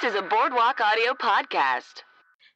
This is a Boardwalk Audio podcast.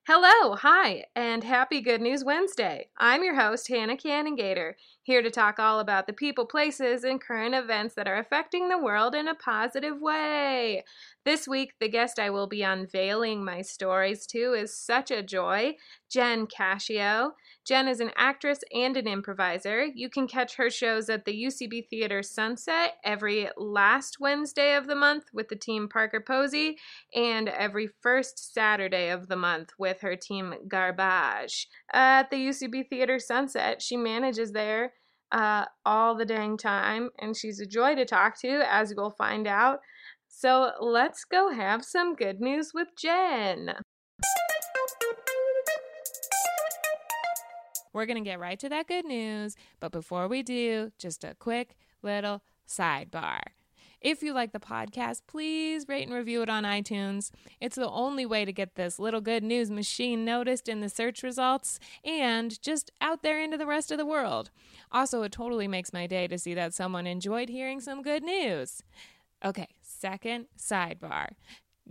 Hello, hi, and happy Good News Wednesday. I'm your host, Hannah Canningator, here to talk all about the people, places, and current events that are affecting the world in a positive way. This week, the guest I will be unveiling my stories to is such a joy, Jen Cascio. Jen is an actress and an improviser. You can catch her shows at the UCB Theater Sunset every last Wednesday of the month with the team Parker Posey and every first Saturday of the month with her team Garbage. At the UCB Theater Sunset, she manages there uh, all the dang time, and she's a joy to talk to, as you'll find out. So let's go have some good news with Jen. We're going to get right to that good news, but before we do, just a quick little sidebar. If you like the podcast, please rate and review it on iTunes. It's the only way to get this little good news machine noticed in the search results and just out there into the rest of the world. Also, it totally makes my day to see that someone enjoyed hearing some good news. Okay, second sidebar.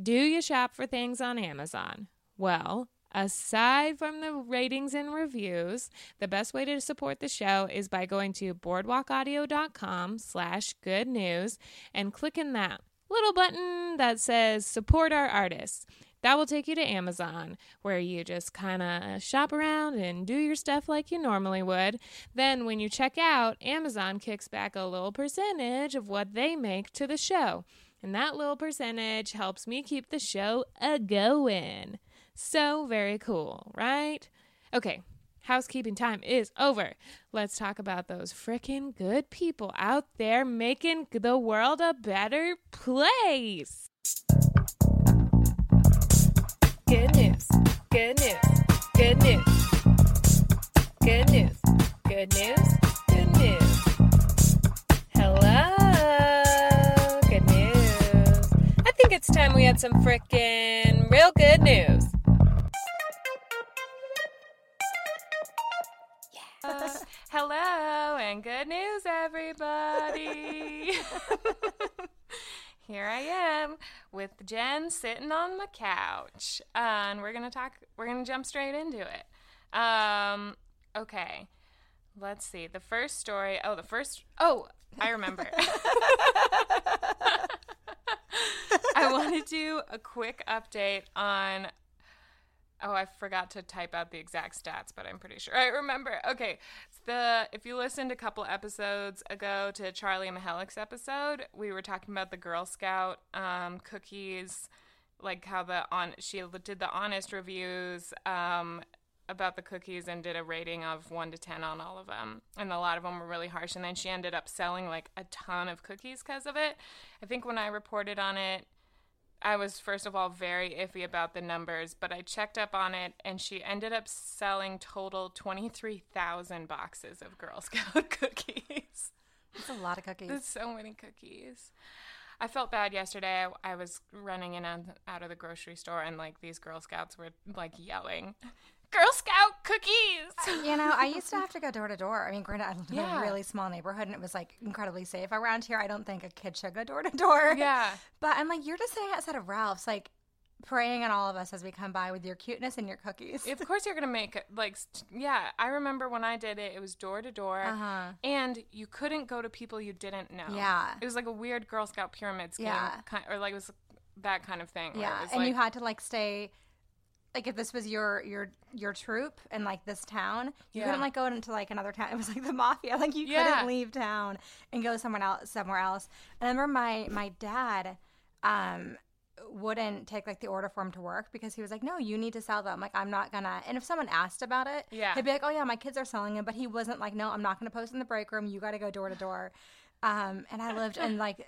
Do you shop for things on Amazon? Well, Aside from the ratings and reviews, the best way to support the show is by going to boardwalkaudio.com slash good news and clicking that little button that says support our artists. That will take you to Amazon, where you just kind of shop around and do your stuff like you normally would. Then, when you check out, Amazon kicks back a little percentage of what they make to the show. And that little percentage helps me keep the show a going. So very cool, right? Okay, housekeeping time is over. Let's talk about those frickin' good people out there making the world a better place. Good news, good news, good news, good news, good news, good news. Hello, good news. I think it's time we had some frickin' real good news. Hello and good news, everybody. Here I am with Jen sitting on my couch, uh, and we're gonna talk. We're gonna jump straight into it. Um, okay, let's see. The first story. Oh, the first. Oh, I remember. I want to do a quick update on Oh, I forgot to type out the exact stats, but I'm pretty sure I remember. Okay, the if you listened a couple episodes ago to Charlie Mihalik's episode, we were talking about the Girl Scout um, cookies, like how the on she did the honest reviews um, about the cookies and did a rating of one to ten on all of them, and a lot of them were really harsh. And then she ended up selling like a ton of cookies because of it. I think when I reported on it, I was first of all very iffy about the numbers, but I checked up on it and she ended up selling total 23,000 boxes of Girl Scout cookies. That's a lot of cookies. That's so many cookies. I felt bad yesterday. I, I was running in and out of the grocery store and like these Girl Scouts were like yelling, Girl Scout cookies. You know, I used to have to go door to door. I mean, granted, I live in Yeah. a really small neighborhood and it was like incredibly safe around here. I don't think a kid should go door to door. Yeah. But I'm like, you're just sitting outside of Ralph's, like preying on all of us as we come by with your cuteness and your cookies. of course you're gonna make it like yeah i remember when i did it it was door to door Uh-huh. and you couldn't go to people you didn't know Yeah. it was like a weird girl scout pyramid scheme Yeah. kind, or like it was that kind of thing yeah, and like, you had to like stay. Like if this was your your your troop and like this town, you Yeah. couldn't like go into like another town. It was like the mafia. Like you Yeah. couldn't leave town and go somewhere else. Somewhere else. And I remember my my dad, um, wouldn't take like the order form to work because he was like, "No, you need to sell them." Like, I'm not gonna. And if someone asked about it, Yeah. he'd be like, "Oh yeah, my kids are selling them," but he wasn't like, "No, I'm not gonna post in the break room. You got to go door to door." Um, and I lived in like,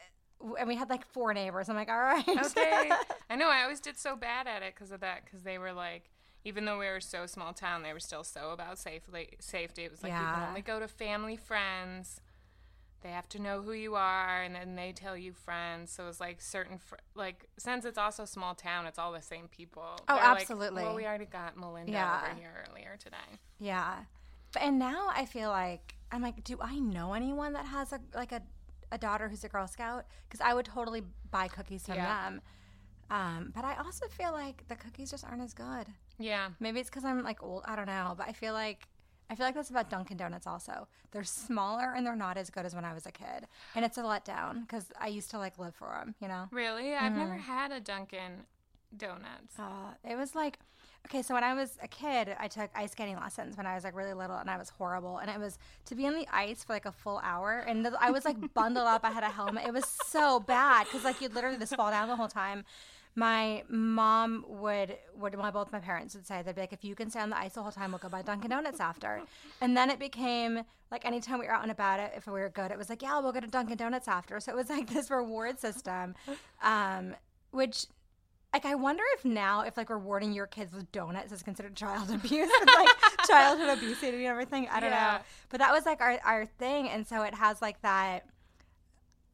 and we had like four neighbors. I'm like, "All right, okay. I know. I always did so bad at it because of that because they were like even though we were so small town they were still so about safely safety. It was like you can only go to family friends. They have to know who you are and then they tell you friends. So it's like certain fr- like since it's also small town it's all the same people. Oh, They're like, absolutely. well we already got melinda Yeah. over here earlier today. Yeah. But and now I feel like I'm like, do I know anyone that has a like a, a daughter who's a Girl Scout? Because I would totally buy cookies from Yeah. them. Um, but I also feel like the cookies just aren't as good. Yeah. Maybe it's because I'm like old. I don't know, but I feel like I feel like that's about Dunkin' Donuts also. They're smaller and they're not as good as when I was a kid, and it's a letdown because I used to like live for them. You know, Really? I've Mm-hmm. never had a Dunkin' Donuts. uh, it was like okay. So when I was a kid, I took ice skating lessons when I was like really little, and I was horrible. And it was to be on the ice for like a full hour, and the, I was like bundled up. I had a helmet. It was so bad because like you'd literally just fall down the whole time. my mom would would well, both my parents would say they'd be like, if you can stay on the ice the whole time, we'll go buy Dunkin' Donuts after. And then it became like anytime we were out and about it, if we were good, it was like, yeah, we'll go to Dunkin' Donuts after. So it was like this reward system, um, which. Like I wonder if now, if like rewarding your kids with donuts is considered child abuse, and, like childhood obesity and everything. I don't Yeah. know, but that was like our our thing, and so it has like that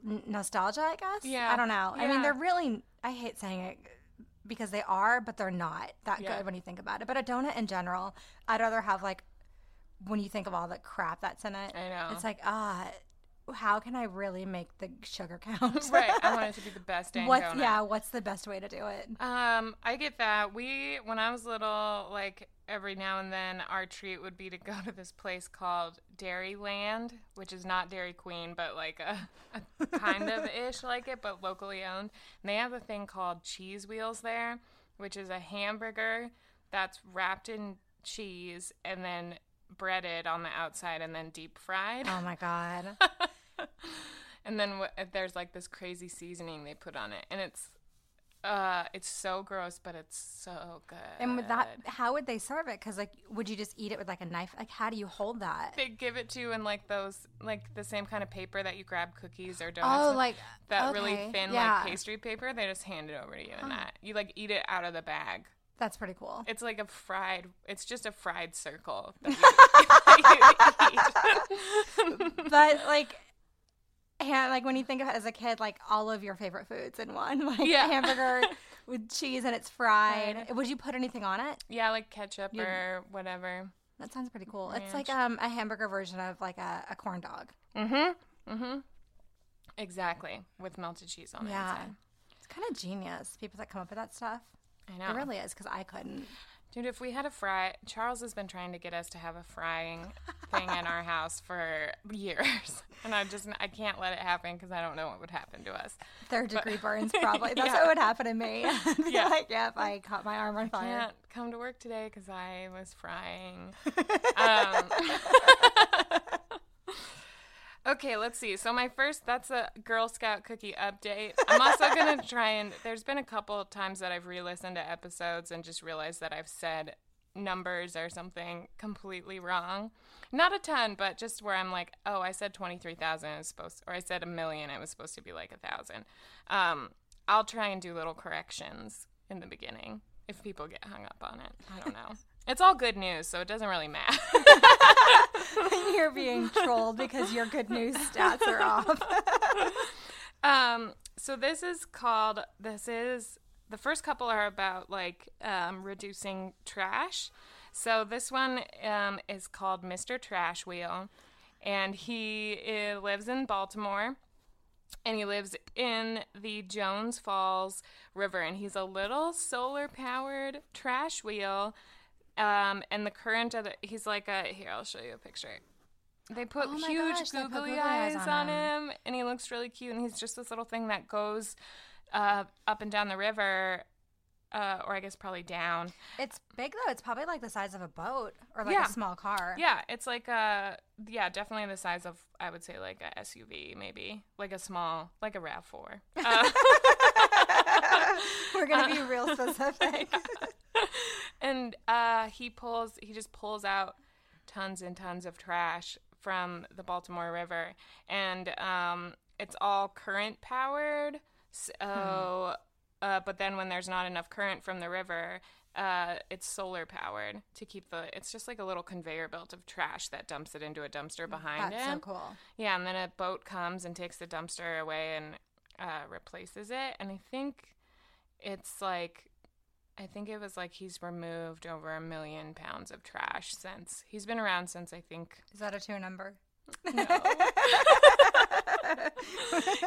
n- nostalgia, I guess. Yeah. I don't know. I mean, they're really. I hate saying it because they are, but they're not that Yeah. good when you think about it. But a donut in general, I'd rather have like when you think of all the crap that's in it. I know. It's like ah, how can I really make the sugar count? right. I want it to be the best dang What's donut. yeah? What's the best way to do it? Um, I get that. We when I was little, like every now and then, our treat would be to go to this place called Dairyland, which is not Dairy Queen, but like a, a kind of ish like it, but locally owned. And they have a thing called Cheese Wheels there, which is a hamburger that's wrapped in cheese and then breaded on the outside and then deep fried. Oh my god. and then wh- there's like this crazy seasoning they put on it, and it's uh, it's so gross, but it's so good. And with that, how would they serve it? Because like, would you just eat it with like a knife? Like, how do you hold that? they give it to you in like those like the same kind of paper that you grab cookies or donuts. Oh, with. like that really thin yeah. like pastry paper. They just hand it over to you in that. You like eat it out of the bag. That's pretty cool. It's like a fried. It's just a fried circle. That you, that you eat. but like and like when you think of it as a kid like all of your favorite foods in one like Yeah. hamburger with cheese and it's fried would you put anything on it yeah, like ketchup You- or whatever. that sounds pretty cool it's like um a hamburger version of like a, a corn dog Mm-hmm. Mm-hmm. Exactly. With melted cheese on the yeah inside. it's kind of genius people that come up with that stuff I know. it really is because i couldn't Dude, if we had a fry, Charles has been trying to get us to have a frying thing in our house for years, and I just I can't let it happen because I don't know what would happen to us. third degree burns probably that's Yeah. what would happen to me Yeah. like yeah if i caught my arm on fire I Can't come to work today because I was frying. um, okay, let's see. So my first that's a Girl Scout cookie update. I'm also gonna try and there's been a couple of times that I've re-listened to episodes and just realized that I've said numbers or something completely wrong. Not a ton, but just where I'm like, oh, I said twenty three thousand. It was supposed, or I said a million. It was supposed to be like a thousand. Um, I'll try and do little corrections in the beginning if people get hung up on it. I don't know. It's all good news, so it doesn't really matter. you're being trolled because your good news stats are off um, so this is called. This is the first couple are about like um, reducing trash. So this one um, is called Mr. Trash Wheel, and he uh, lives in Baltimore. And he lives in the Jones Falls River, and he's a little solar powered trash wheel. Um, and the current of the, he's like a, here, I'll show you a picture. They put Oh huge gosh, they put googly googly eyes eyes on on him, and he looks really cute. And he's just this little thing that goes uh, up and down the river, uh, or I guess probably down. It's big though. It's probably like the size of a boat or like Yeah. a small car. Yeah, it's like a yeah, definitely the size of I would say like a SUV, maybe like a small, like a Rav Four. Uh, We're gonna be real specific. And uh, he pulls, he just pulls out tons and tons of trash from the Baltimore River, and um, it's all current powered. So, uh, but then when there's not enough current from the river, uh, it's solar powered to keep the. It's just like a little conveyor belt of trash that dumps it into a dumpster behind it. That's him. so cool. Yeah, and then a boat comes and takes the dumpster away and uh, replaces it. And I think it's like, I think it was like he's removed over a million pounds of trash since he's been around since I think. Is that a two number? No.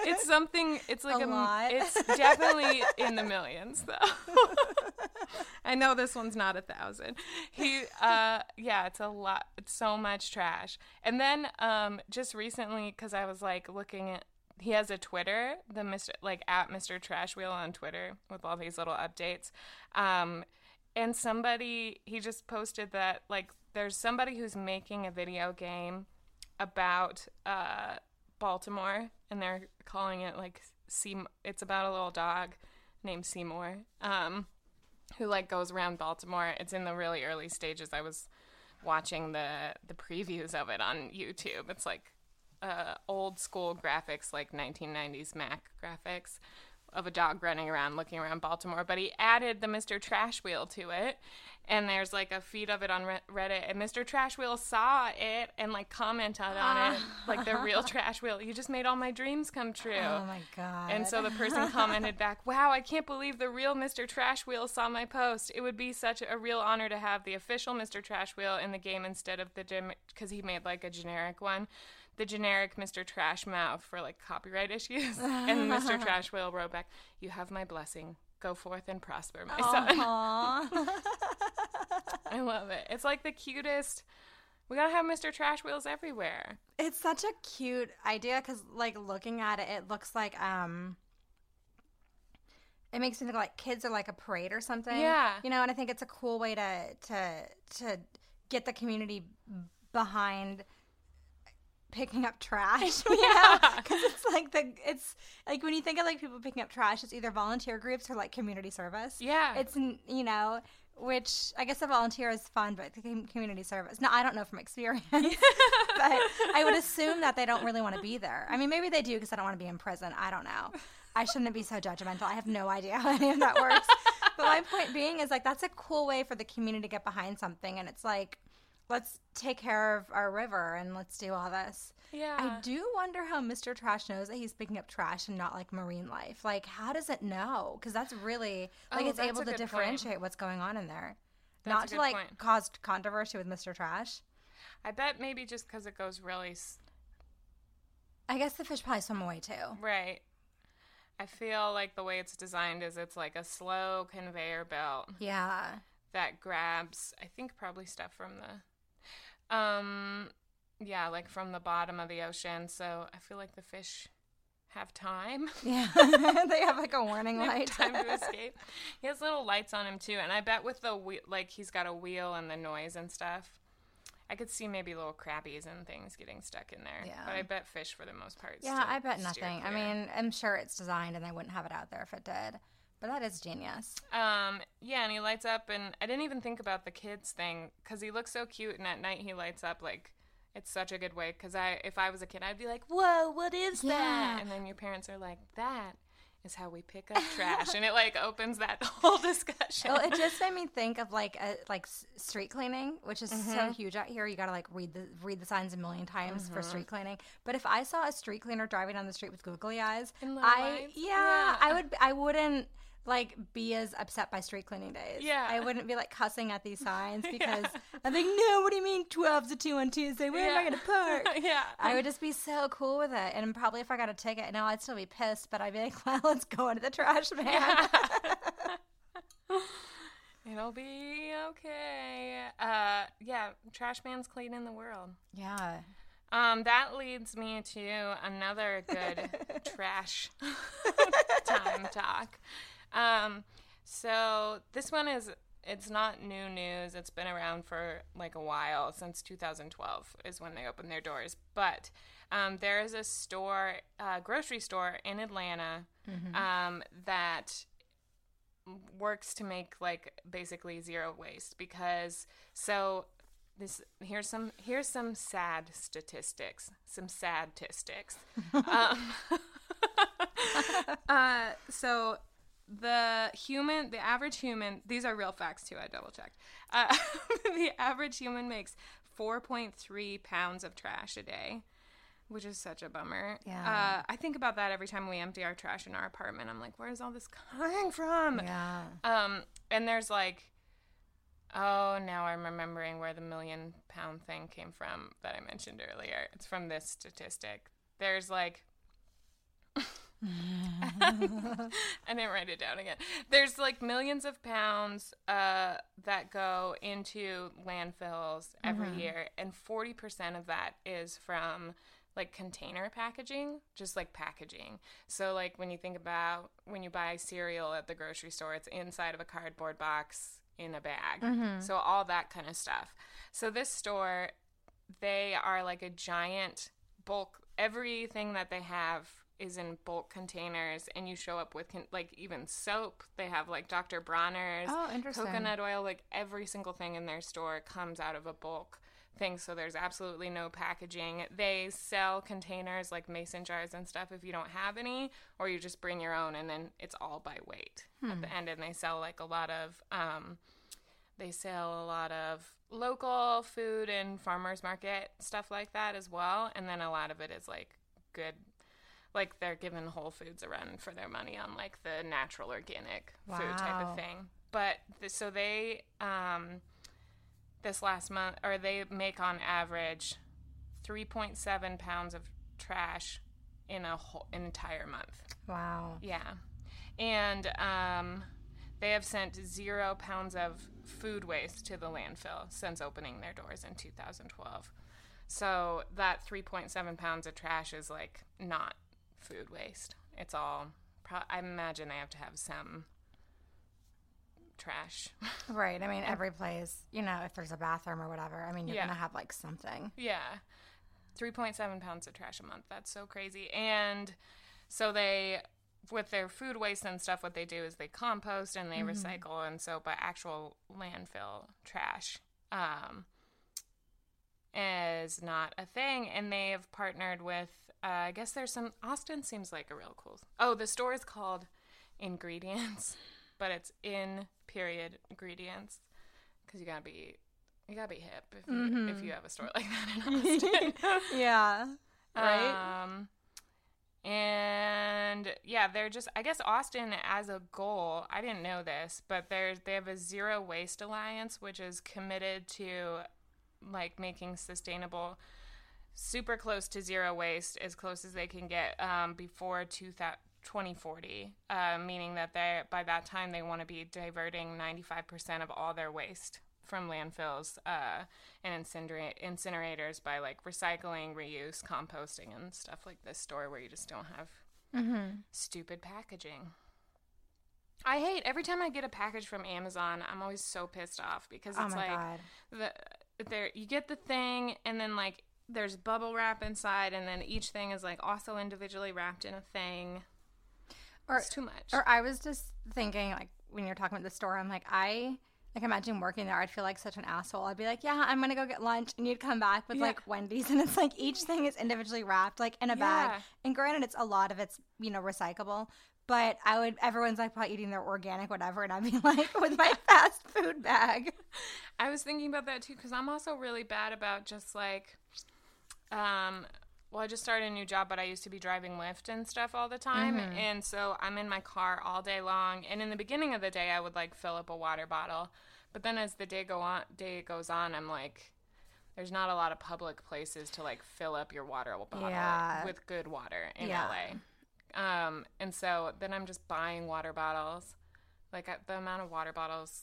it's something. It's like A a, lot. It's definitely in the millions, though. I know this one's not a thousand. He, uh, yeah, it's a lot. It's so much trash. And then, um, just recently, because I was like looking at. He has a Twitter, the Mr. like at Mr. Trash Wheel on Twitter with all these little updates. Um, and somebody he just posted that like there's somebody who's making a video game about uh, Baltimore, and they're calling it like Seam. It's about a little dog named Seymour, um, who like goes around Baltimore. It's in the really early stages. I was watching the the previews of it on YouTube. It's like uh, old school graphics, like 1990s Mac graphics of a dog running around looking around Baltimore, but he added the Mr. Trash Wheel to it. And there's like a feed of it on Reddit, and Mr. Trash Wheel saw it and like commented on it, like the real Trash Wheel. You just made all my dreams come true. Oh my god. And so the person commented back, "Wow, I can't believe the real Mr. Trash Wheel saw my post. It would be such a real honor to have the official Mr. Trash Wheel in the game instead of the because he made like a generic one." The generic Mr. Trash Mouth for like copyright issues. and Mr. Trash Wheel wrote back, You have my blessing. Go forth and prosper, my son. I love it. It's like the cutest. We gotta have Mr. Trash Wheels everywhere. It's such a cute idea because, like, looking at it, it looks like um, it makes me think like kids are like a parade or something. Yeah. you know, and I think it's a cool way to to to get the community behind picking up trash. Yeah. because it's like the it's like when you think of like people picking up trash, it's either volunteer groups or like community service. Yeah. it's you know. Which I guess a volunteer is fun, but the community service. No, I don't know from experience, but I would assume that they don't really want to be there. I mean, maybe they do because I don't want to be in prison. I don't know. I shouldn't be so judgmental. I have no idea how any of that works. but my point being is like that's a cool way for the community to get behind something, and it's like, let's take care of our river and let's do all this. Yeah. I do wonder how Mr. Trash knows that he's picking up trash and not like marine life. Like, how does it know? Because that's really like Oh, it's able to good point. differentiate what's going on in there. That's not to like point. cause controversy with Mr. Trash. I bet maybe just because it goes really s- I guess the fish probably swim away too. right. I feel like the way it's designed is it's like a slow conveyor belt Yeah. that grabs, I think, probably stuff from the, um, yeah, like from the bottom of the ocean. So I feel like the fish have time. Yeah. they have like a warning light. time to escape. He has little lights on him too, and I bet with the whe- like he's got a wheel and the noise and stuff. I could see maybe little crabbies and things getting stuck in there. Yeah. But I bet fish for the most part. yeah, I bet nothing. I mean, I'm sure it's designed and they wouldn't have it out there if it did. But that is genius. Um, yeah, and he lights up, and I didn't even think about the kids thing because he looks so cute, and at night he lights up like it's such a good way. Because I, if I was a kid, I'd be like, "Whoa, what is that?" And then your parents are like, "That is how we pick up trash," and it like opens that whole discussion. Well, it just made me think of like a like street cleaning, which is Mm-hmm. so huge out here. You got to like read the read the signs a million times Mm-hmm. for street cleaning. But if I saw a street cleaner driving down the street with googly eyes, I yeah, Yeah. I would I wouldn't like be as upset by street cleaning days. Yeah. I wouldn't be like cussing at these signs because I'm like, no, what do you mean 12 to two on Tuesday? Where am I gonna park? yeah. I would just be so cool with it, and probably if I got a ticket, no, I'd still be pissed, but I'd be like, well, let's go into the trash man. It'll be okay. Uh, yeah, trash man's cleaning the world. yeah. Um, that leads me to another good trash time talk. Um, so this one is it's not new news. It's been around for like a while since 2012 is when they opened their doors. But um, there is a store, uh, grocery store in Atlanta um, that works to make like basically zero waste because so this here's some here's some sad statistics some sad statistics um, uh, so the human the average human these are real facts too i double checked uh, the average human makes 4.3 pounds of trash a day which is such a bummer Yeah. uh, i think about that every time we empty our trash in our apartment i'm like where's all this coming from Yeah. um, and there's like, oh, now I'm remembering where the million pound thing came from that I mentioned earlier. It's from this statistic. There's like I didn't write it down again. There's like millions of pounds uh, that go into landfills every year, and 40% of that is from like container packaging, just like packaging. So, like when you think about when you buy cereal at the grocery store, it's inside of a cardboard box in a bag. So, all that kind of stuff. So, this store, they are like a giant bulk, everything that they have is in bulk containers and you show up with con- like even soap. They have like dr bronner's Oh, interesting. coconut oil. Like every single thing in their store comes out of a bulk thing so there's absolutely no packaging. They sell containers like mason jars and stuff if you don't have any or you just bring your own and then it's all by weight at the end. And they sell like a lot of um, they sell a lot of local food and farmers market stuff like that as well. And then a lot of it is like good like they're giving whole foods a run for their money on like the natural organic food type of thing but th- so they um this last month or they make on average 3.7 pounds of trash in a whole an entire month Wow. yeah. And um, they have sent zero pounds of food waste to the landfill since opening their doors in 2012. So that 3.7 pounds of trash is like not food waste. It's all, pro- I imagine they have to have some trash. Right. I mean, every place, you know, if there's a bathroom or whatever, I mean, you're Yeah. going to have like something. Yeah. 3.7 pounds of trash a month. That's so crazy. And so they, with their food waste and stuff, what they do is they compost and they recycle. And so, but actual landfill trash um, is not a thing. And they have partnered with, uh, I guess there's some, Austin seems like a real cool. Oh, the store is called Ingredients, but it's in period ingredients because you gotta be. You gotta be hip if you, if you have a store like that in Austin. Yeah. Right. Um, and yeah, they're just. I guess Austin as a goal. I didn't know this, but there's they have a zero waste alliance, which is committed to like making sustainable, super close to zero waste, as close as they can get um, before two thou- 2040. Uh, meaning that they by that time they want to be diverting 95% of all their waste from landfills uh, and incinera- incinerators by like recycling, reuse, composting, and stuff like this store where you just don't have stupid packaging. I hate every time I get a package from Amazon. I'm always so pissed off because oh it's my like God. the there you get the thing and then like there's bubble wrap inside and then each thing is like also individually wrapped in a thing. Or, It's too much. or I was just thinking, like, when you're talking about the store, I'm like, I. Like imagine working there, I'd feel like such an asshole. I'd be like, "Yeah, I'm gonna go get lunch," and you'd come back with Yeah. like Wendy's, and it's like each thing is individually wrapped, like in a bag. And granted, it's a lot of it's you know recyclable, but I would everyone's like probably eating their organic whatever, and I'd be like with my fast food bag. I was thinking about that too because I'm also really bad about just like, um, well, I just started a new job, but I used to be driving Lyft and stuff all the time, and so I'm in my car all day long. And in the beginning of the day, I would like fill up a water bottle, but then as the day go on, day goes on, I'm like. There's not a lot of public places to like fill up your water bottle Yeah. with good water in Yeah. LA. Um, and so then I'm just buying water bottles. Like the amount of water bottles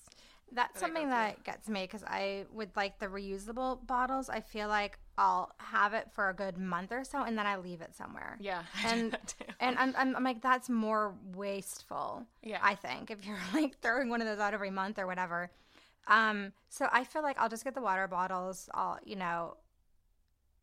That's that something that gets me because I would like the reusable bottles. I feel like I'll have it for a good month or so, and then I leave it somewhere. Yeah, and and I'm, I'm, I'm like that's more wasteful. Yeah. I think if you're like throwing one of those out every month or whatever. Um, so I feel like I'll just get the water bottles. I'll you know,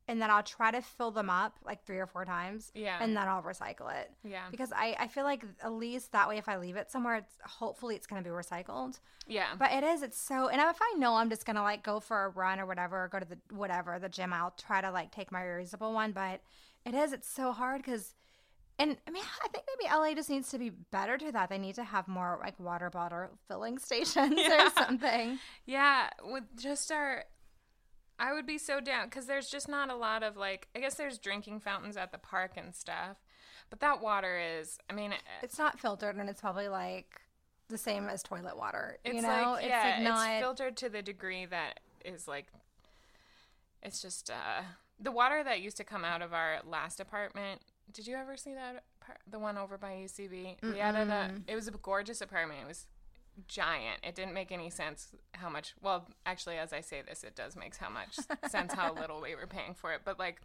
and then I'll try to fill them up like three or four times. Yeah. and then I'll recycle it. Yeah. because I I feel like at least that way if I leave it somewhere, it's hopefully it's gonna be recycled. Yeah. But it is. It's so. And if I know I'm just gonna like go for a run or whatever, or go to the whatever the gym, I'll try to like take my reusable one. But it is. It's so hard because. And I mean, I think maybe LA just needs to be better to that. They need to have more like water bottle filling stations Yeah. or something. yeah. With just our, I would be so down because there's just not a lot of like, I guess there's drinking fountains at the park and stuff. But that water is, I mean, It's not filtered, and it's probably like the same as toilet water. it's you know, like, it's like not. it's filtered to the degree that is like, it's just, uh, the water that used to come out of our last apartment. Did you ever see that apart- the one over by UCB. We had. A, it was a gorgeous apartment. It was giant. It didn't make any sense how much. Well, actually, as I say this, it does make how much sense how little we were paying for it. But like,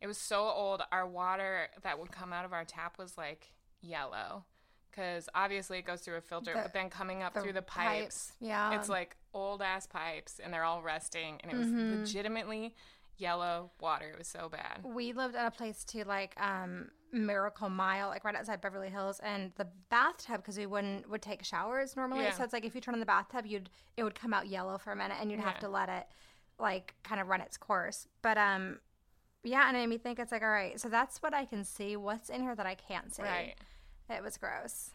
it was so old. Our water that would come out of our tap was like yellow. Because obviously it goes through a filter, The- but then coming up the through the pipes, pipes, yeah. it's like old ass pipes, and they're all rusting, and it was Mm-hmm. legitimately yellow water. It was so bad. We lived at a place too, like um, Miracle Mile, like right outside Beverly Hills, and the bathtub because we wouldn't would take showers normally. Yeah. So it's like if you turn on the bathtub, you'd it would come out yellow for a minute, and you'd have to let it like kind of run its course. But um, yeah, and it made me think it's like all right, so that's what I can see. What's in here that I can't see? Right. It was gross.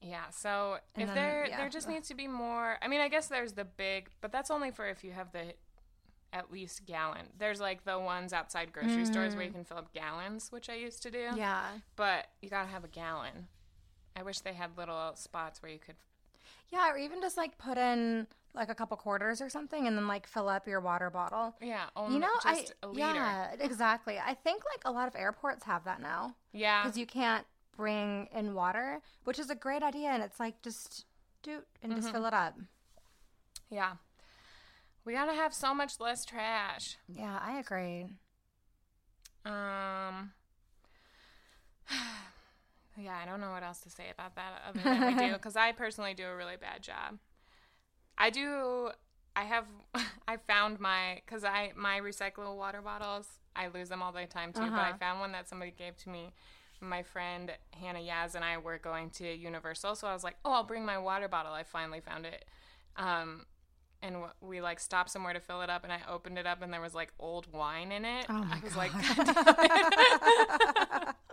Yeah. So And if then, there yeah. there just needs to be more. I mean, I guess there's the big, but that's only for if you have the at least gallon. There's like the ones outside grocery stores where you can fill up gallons, which I used to do. Mm. Yeah. But you gotta have a gallon. I wish they had little spots where you could. Yeah, or even just like put in like a couple quarters or something, and then like fill up your water bottle. Yeah. Only You know, just I a liter. yeah, exactly. I think like a lot of airports have that now. Yeah. because you can't bring in water, which is a great idea. And it's like just do and Mm-hmm. just fill it up. Yeah. We gotta have so much less trash. Yeah, I agree. Um. Yeah, I don't know what else to say about that other than we do because I personally do a really bad job. I do. I have. I found my because I my recyclable water bottles. I lose them all the time too. But I Uh-huh. found one that somebody gave to me. My friend Hannah Yaz and I were going to Universal, so I was like, "Oh, I'll bring my water bottle." I finally found it. Um, and we like stopped somewhere to fill it up, and I opened it up, and there was like old wine in it. Oh my I was like, God. "God damn it."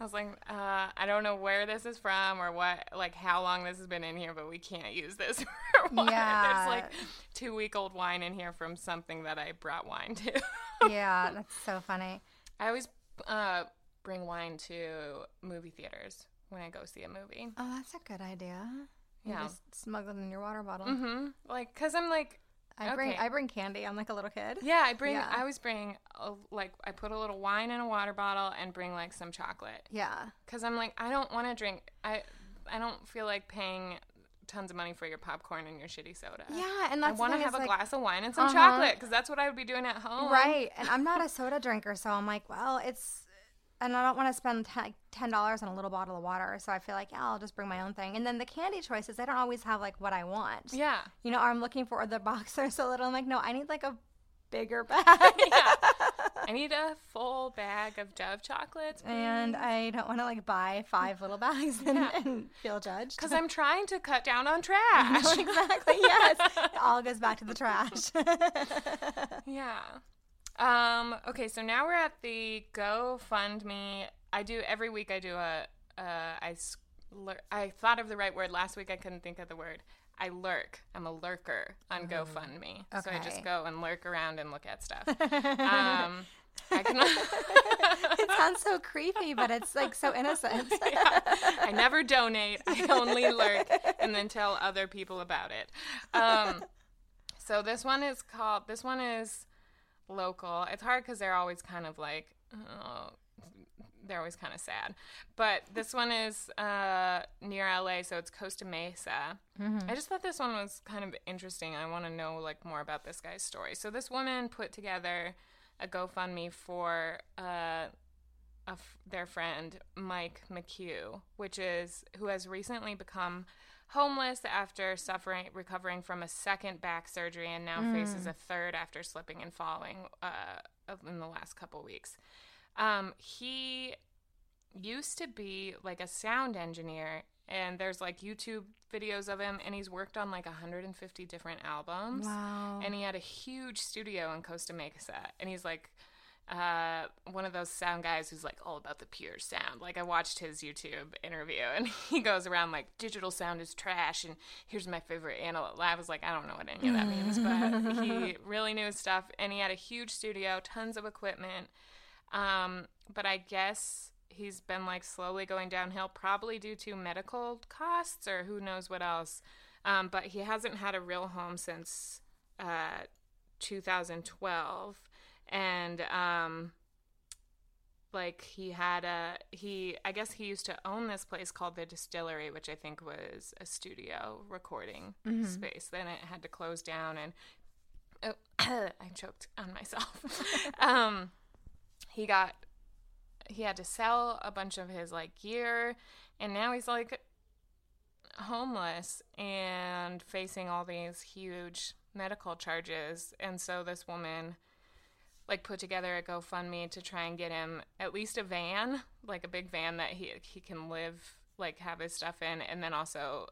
I was like, uh, I don't know where this is from or what, like how long this has been in here, but we can't use this for. Yeah. There's like two week old wine in here from something that I brought wine to. yeah, that's so funny. I always uh, bring wine to movie theaters when I go see a movie. Oh, that's a good idea. You Yeah. just smuggle it in your water bottle. Mm-hmm. Like, cause I'm like, I bring Okay. I bring candy. I'm like a little kid. yeah, I bring, Yeah. I always bring, a, like, I put a little wine in a water bottle and bring like some chocolate. Yeah. Cause I'm like, I don't want to drink. I, I don't feel like paying tons of money for your popcorn and your shitty soda. Yeah, and I that's the want to have a like- glass of wine and some Uh-huh. chocolate because that's what I would be doing at home. Right. And I'm not a soda drinker, so I'm like, well, it's and I don't want to spend ten dollars on a little bottle of water, so I feel like yeah, I'll just bring my own thing. And then the candy choices, they don't always have like what I want. Yeah. You know, or I'm looking for the box are so little. I'm like, no, I need like a bigger bag. yeah. I need a full bag of Dove chocolates. and I don't want to like buy five little bags and, Yeah. and feel judged. Because I'm trying to cut down on No, trash. exactly. Yes, it all goes back to the trash. yeah. Um, okay, so now we're at the GoFundMe. I do every week. I do a. Uh, I I thought of the right word last week. I couldn't think of the word. I lurk. I'm a lurker on GoFundMe. Okay. So I just go and lurk around and look at stuff. Um, I can. it sounds so creepy, but it's like so innocent. Yeah. I never donate. I only lurk and then tell other people about it. Um, so this one is called. This one is local. It's hard because they're always kind of like. Oh, they're always kind of sad, but this one is uh, near LA, so it's Costa Mesa. I just thought this one was kind of interesting. I want to know like more about this guy's story. So this woman put together a GoFundMe for uh, a f- their friend Mike McHugh, which is who has recently become homeless after suffering recovering from a second back surgery and now faces a third after slipping and falling uh, in the last couple weeks. Um, he used to be like a sound engineer and there's like YouTube videos of him and he's worked on like 150 different albums Wow. and he had a huge studio in Costa Mesa and he's like uh, one of those sound guys who's like all about the pure sound. Like I watched his YouTube interview and he goes around like digital sound is trash and here's my favorite analog. I was like, I don't know what any of that means, but he really knew his stuff and he had a huge studio, tons of equipment. Um, but I guess he's been like slowly going downhill, probably due to medical costs or who knows what else. Um, but he hasn't had a real home since uh, 2012, and um, like he had a he I guess he used to own this place called the Distillery, which I think was a studio recording space. Then it had to close down, and oh, I choked on myself. um, he got he had to sell a bunch of his like gear, and now he's like homeless and facing all these huge medical charges. And so this woman like put together a GoFundMe to try and get him at least a van, like a big van that he he can live like have his stuff in and then also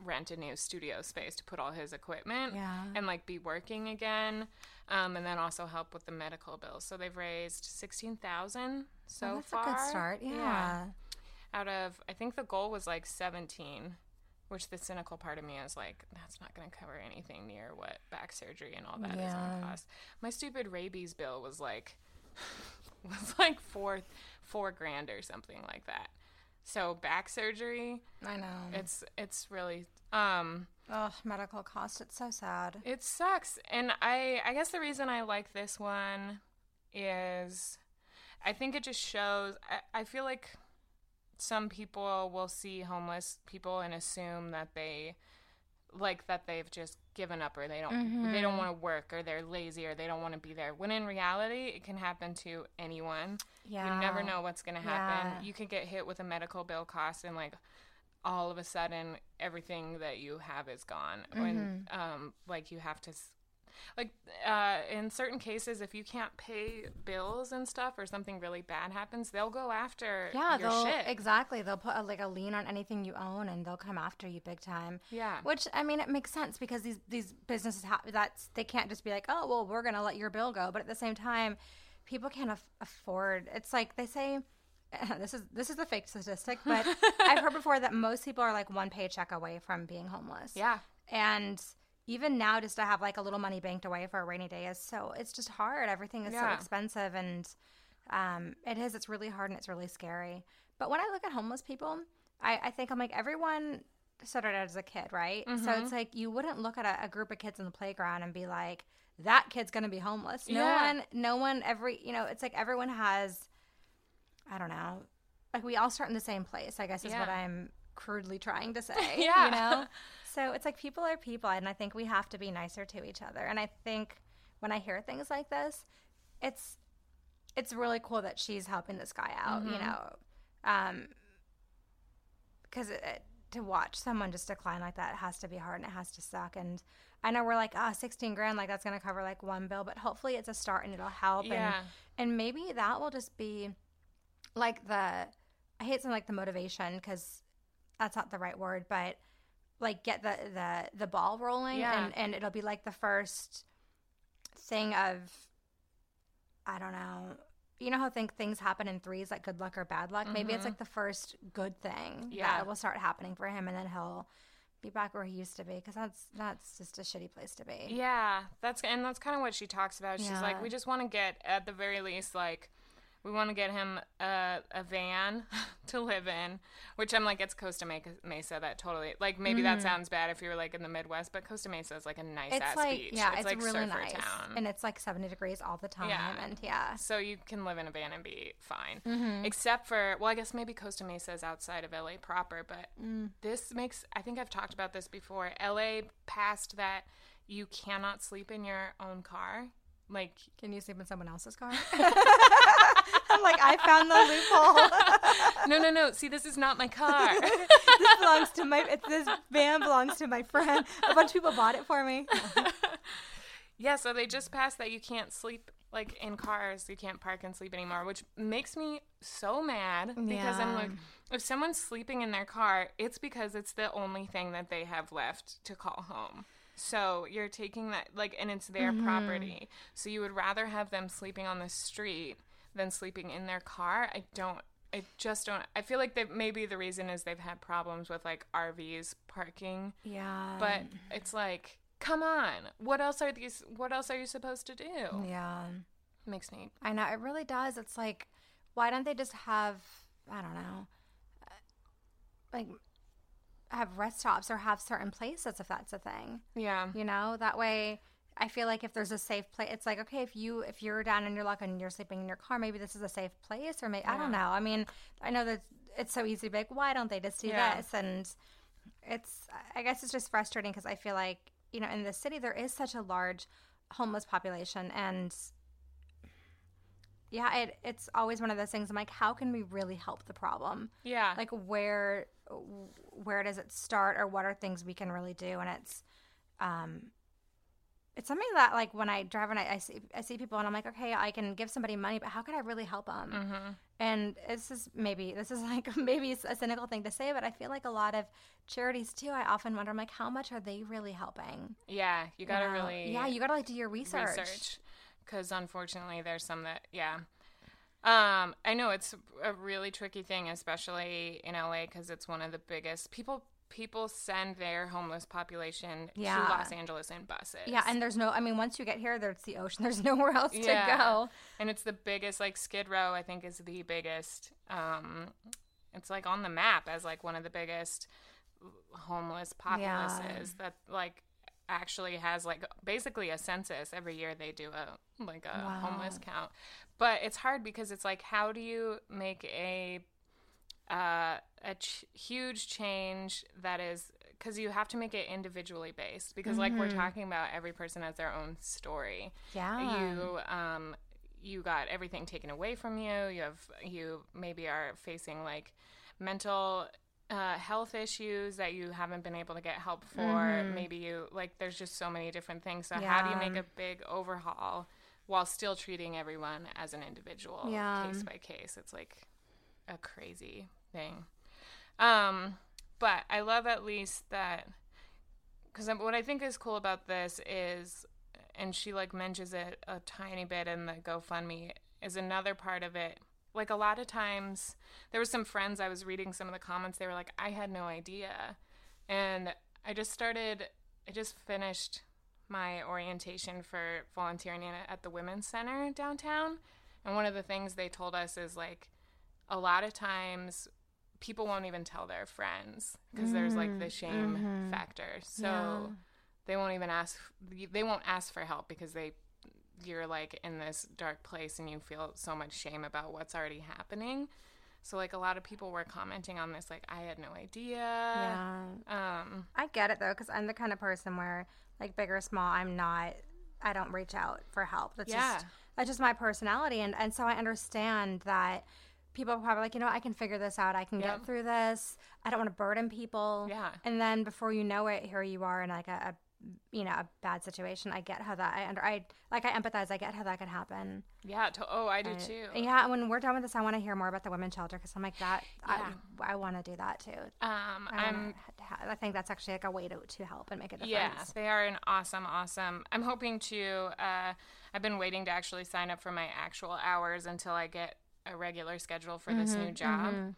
rent a new studio space to put all his equipment Yeah. and like be working again. Um, and then also help with the medical bills. So they've raised 16,000 so Oh, that's far. a good start. Yeah. Out of I think the goal was like 17 which the cynical part of me is like, that's not going to cover anything near what back surgery and all that is going to cost. My stupid rabies bill was like, was like four, four grand or something like that. So back surgery, I know. it's it's really um Ugh, medical cost. It's so sad. it sucks. And I I guess the reason I like this one is I think it just shows I, I feel like some people will see homeless people and assume that they like that they've just given up or they don't they don't want to work or they're lazy or they don't want to be there when in reality it can happen to anyone Yeah. you never know what's going to happen Yeah. you could get hit with a medical bill cost and like all of a sudden everything that you have is gone when Mm-hmm. um like you have to like uh in certain cases if you can't pay bills and stuff or something really bad happens they'll go after Yeah, your they'll shit exactly. They'll put a, like a lien on anything you own, and they'll come after you big time. Yeah. Which I mean, it makes sense because these these businesses have that's they can't just be like, oh well, we're gonna let your bill go. But at the same time, people can't af- afford. It's like they say. This is this is a fake statistic, but I've heard before that most people are like one paycheck away from being homeless. yeah and even now just to have like a little money banked away for a rainy day is so it's just hard. Everything is so expensive and um, it is it's really hard and it's really scary. But when i look at homeless people i, I think i'm like everyone started out as a kid right? So Mm-hmm. it's like you wouldn't look at a, a group of kids in the playground and be like that kid's gonna be homeless. No Yeah. one no one every you know it's like everyone has i don't know like we all start in the same place i guess is what i'm crudely trying to say Yeah. you know so it's like people are people, and I think we have to be nicer to each other. And I think when I hear things like this, it's it's really cool that she's helping this guy out. You Mm-hmm. know, um, because it, it, to watch someone just decline like that has to be hard and it has to suck. And I know we're like, ah, 16 grand, like that's gonna cover like one bill, but hopefully it's a start and it'll help. Yeah. And and maybe that will just be like the I hate saying like the motivation because that's not the right word, but like get the the the ball rolling Yeah. and and it'll be like the first thing of I don't know. You know how think things happen in threes, like good luck or bad luck. Maybe it's like the first good thing Mm-hmm. Yeah. that will start happening for him, and then he'll be back where he used to be. Because that's that's just a shitty place to be. Yeah, that's and that's kind of what she talks about. She's like, we just want to get at the very least like we want to get him a, a van to live in, which I'm like, it's Costa Mesa. That totally like maybe that sounds bad if you were like in the Midwest, but Costa Mesa is like a nice. It's ass like beach. yeah, it's, it's, like really nice, town. and it's like seventy degrees all the time, Yeah. and yeah, so you can live in a van and be fine. Mm-hmm. Except for, well, I guess maybe Costa Mesa is outside of LA proper, but Mm. this makes, I think I've talked about this before. LA passed that you cannot sleep in your own car. Like, Can you sleep in someone else's car? I'm like, I found the loophole. no, no, no. See, this is not my car. this belongs to my. It's, this van belongs to my friend. A bunch of people bought it for me. yeah, so they just passed that you can't sleep like in cars. You can't park and sleep anymore, which makes me so mad because I'm like, if someone's sleeping in their car, it's because it's the only thing that they have left to call home. So you're taking that like, and it's their mm-hmm. property. So you would rather have them sleeping on the street than sleeping in their car. I don't. I just don't. I feel like that maybe the reason is they've had problems with like RVs parking Yeah. but it's like come on what else are these what else are you supposed to do yeah, makes me I know it really does. It's like, why don't they just have? I don't know, uh, like have rest stops or have certain places if that's a thing. yeah You know, that way I feel like if there's a safe place, it's like okay, if you if you're down in your luck and you're sleeping in your car, maybe this is a safe place, or maybe I don't know. I mean, I know that it's so easy to be like, why don't they just do Yeah. this? And it's I guess it's just frustrating because I feel like you know in the city there is such a large homeless population and yeah it, it's always one of those things i'm like how can we really help the problem Yeah. like where where does it start or what are things we can really do and it's um it's something that like when i drive and I, I see i see people and i'm like okay i can give somebody money but how could i really help them mm-hmm. and this is maybe this is like maybe a cynical thing to say but i feel like a lot of charities too i often wonder i'm like how much are they really helping Yeah. You got to know? really yeah you gotta like do your research, research because unfortunately there's some that yeah um i know it's a really tricky thing especially in la because it's one of the biggest people people send their homeless population Yeah. to los angeles in buses yeah and there's no i mean once you get here there's the ocean there's nowhere else Yeah. to go and it's the biggest like skid row i think is the biggest um it's like on the map as like one of the biggest homeless populaces that like actually has like basically a census every year they do a like a Wow. homeless count but it's hard because it's like how do you make a uh, a ch- huge change that is because you have to make it individually based because like we're talking about every person has their own story. Yeah. You um you got everything taken away from you. You have you maybe are facing like mental uh, health issues that you haven't been able to get help for. Maybe you like there's just so many different things. So how do you make a big overhaul while still treating everyone as an individual Yeah. case by case? It's like a crazy thing um but i love at least that because what I think is cool about this is, and she like mentions it a tiny bit in the GoFundMe, is another part of it. Like a lot of times, there were some friends I was reading some of the comments. They were like, "I had no idea," and I just started. I just finished my orientation for volunteering at- the Women's Center downtown, and one of the things they told us is like, a lot of times people won't even tell their friends because there's like the shame factor. So Yeah. they won't even ask they won't ask for help because they you're like in this dark place and you feel so much shame about what's already happening. So like a lot of people were commenting on this like I had no idea. yeah Um I get it though, because I'm the kind of person where, like, big or small, I'm not. I don't reach out for help. That's Yeah. just that's just my personality, and and so I understand that people are probably like, you know, I can figure this out. I can Yep. get through this. I don't want to burden people. Yeah. And then before you know it, here you are in like a, a you know a bad situation. I get how that I under I like I empathize. I get how that could happen. yeah, to, oh, I do And- too. Yeah. When we're done with this, I want to hear more about the women's shelter because I'm like that. Yeah. I, I want to do that too. Um I, I'm ha- I think that's actually like a way to, to help and make a difference. Yeah, they are an awesome, awesome. I'm hoping to. Uh, I've been waiting to actually sign up for my actual hours until I get a regular schedule for this new mm-hmm, job. Mm-hmm.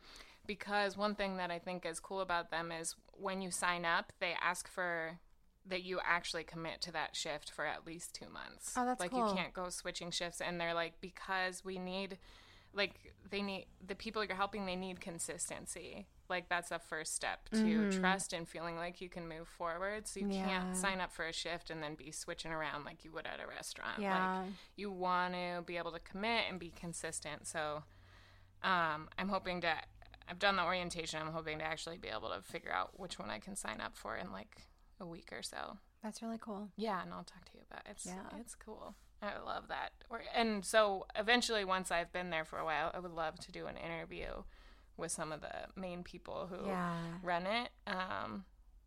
Because one thing that I think is cool about them is when you sign up, they ask for that you actually commit to that shift for at least two months. Oh, that's like cool. you can't go switching shifts, and they're like because we need, like they need the people you're helping. They need consistency. Like that's a first step to trust and feeling like you can move forward. So you Mm-hmm. Yeah. can't sign up for a shift and then be switching around like you would at a restaurant. Yeah. Like you want to be able to commit and be consistent. So um, I'm hoping to. I've done the orientation. I'm hoping to actually be able to figure out which one I can sign up for in like a week or so. That's really cool. Yeah, and I'll talk to you about it. It's Yeah. it's cool. I love that. Or and so eventually, once I've been there for a while, I would love to do an interview with some of the main people who Yeah. run it. Um,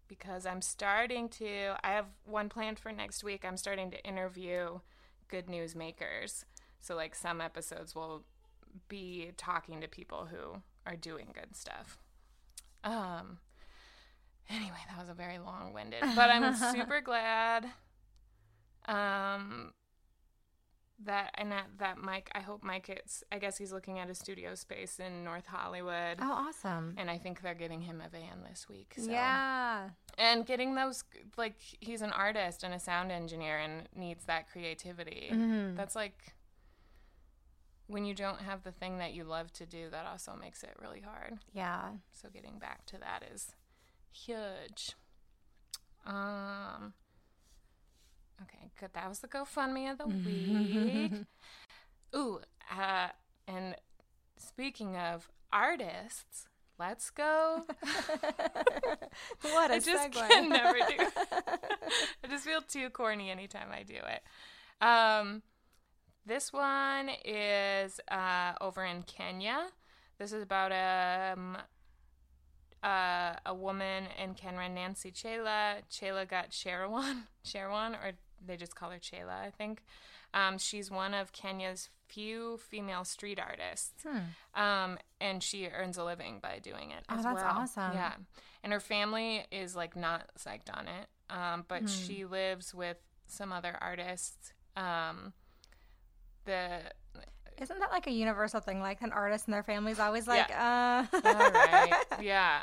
because I'm starting to. I have one planned for next week. I'm starting to interview good news makers. So like some episodes will be talking to people who are doing good stuff. Um. Anyway, that was a very long-winded, but I'm super glad. Um. That and that that Mike. I hope Mike is. I guess he's looking at a studio space in North Hollywood, Oh, awesome. and I think they're getting him a van this week. So. Yeah. and getting those like he's an artist and a sound engineer and needs that creativity. Mhm. That's like when you don't have the thing that you love to do. That also makes it really hard. Yeah. So getting back to that is huge. Um Okay, good. That was the GoFundMe of the week. Ooh, uh, and speaking of artists, let's go. What a I just segue. can never do. I just feel too corny anytime I do it. Um, this one is uh, over in Kenya. This is about um, uh, a woman in Kenya, Nancy Chela. Chela got Sherwan, Cherwon, or they just call her Chela, I think. Um, she's one of Kenya's few female street artists, um, and she earns a living by doing it. Hmm. Oh, as that's well. awesome. Yeah, and her family is like not psyched on it, um, but Hmm. she lives with some other artists. Um, the Isn't that like a universal thing? Like an artist and their family's always like, uh, all right, yeah.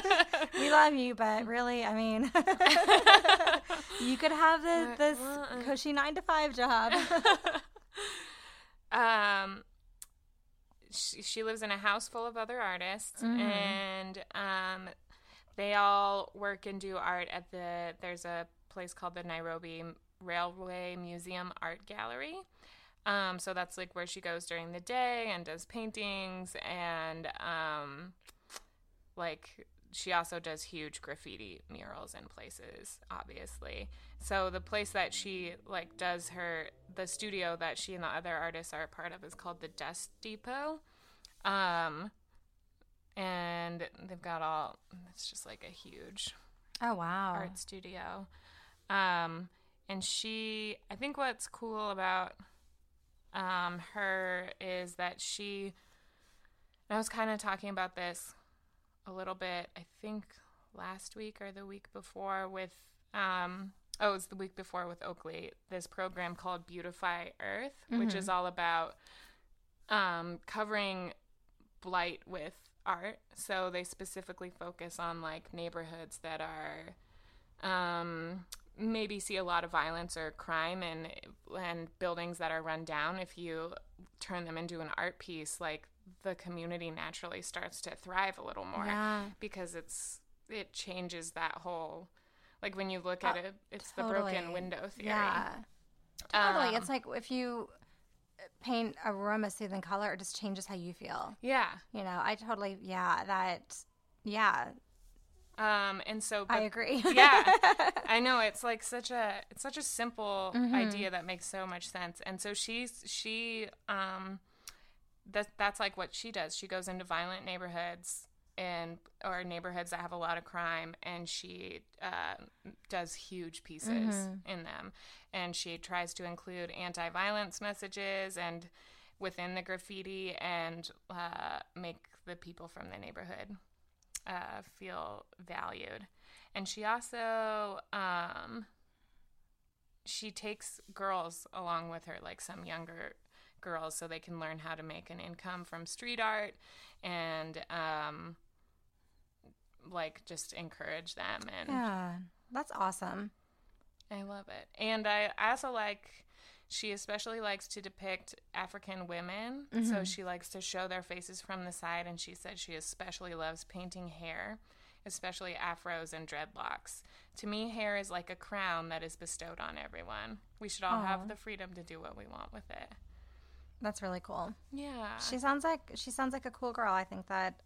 we love you, but really, I mean, you could have this, this uh-uh. cushy nine to five job. um she, she lives in a house full of other artists and um they all work and do art at the there's a place called the Nairobi Railway Museum Art Gallery. Um, so that's like where she goes during the day and does paintings and um, like she also does huge graffiti murals in places obviously so the place that she like does her the studio that she and the other artists are a part of is called the dust depot um and they've got all it's just like a huge oh wow! art studio. Um, and she, I think what's cool about um, her is that she, I was kind of talking about this a little bit, I think last week or the week before with, um, oh, it was the week before with Oakley, this program called Beautify Earth, which is all about um, covering blight with art. So they specifically focus on like neighborhoods that are um, maybe see a lot of violence or crime and and buildings that are run down. If you turn them into an art piece, like the community naturally starts to thrive a little more Yeah. because it's it changes that whole like when you look at Oh, it, it's the broken totally. window theory. Yeah, totally. Um, it's like if you paint a room a soothing color, it just changes how you feel. yeah. You know, I totally, yeah, that, yeah, Um, and so I agree. yeah i know it's like such a it's such a simple Mm-hmm. idea that makes so much sense and so she's she um that that's like what she does she goes into violent neighborhoods and or neighborhoods that have a lot of crime and she uh, does huge pieces Mm-hmm. in them and she tries to include anti-violence messages and within the graffiti and uh, make the people from the neighborhood uh, feel valued. And she also um, she takes girls along with her, like some younger girls, so they can learn how to make an income from street art and um, like just encourage them. And yeah, that's awesome. I love it. And I I also like she especially likes to depict African women. So mm-hmm. she likes to show their faces from the side and she said she especially loves painting hair, especially afros and dreadlocks. To me hair is like a crown that is bestowed on everyone. We should all have the freedom to do what we want with it. That's really cool. Yeah. She sounds like she sounds like a cool girl. I think that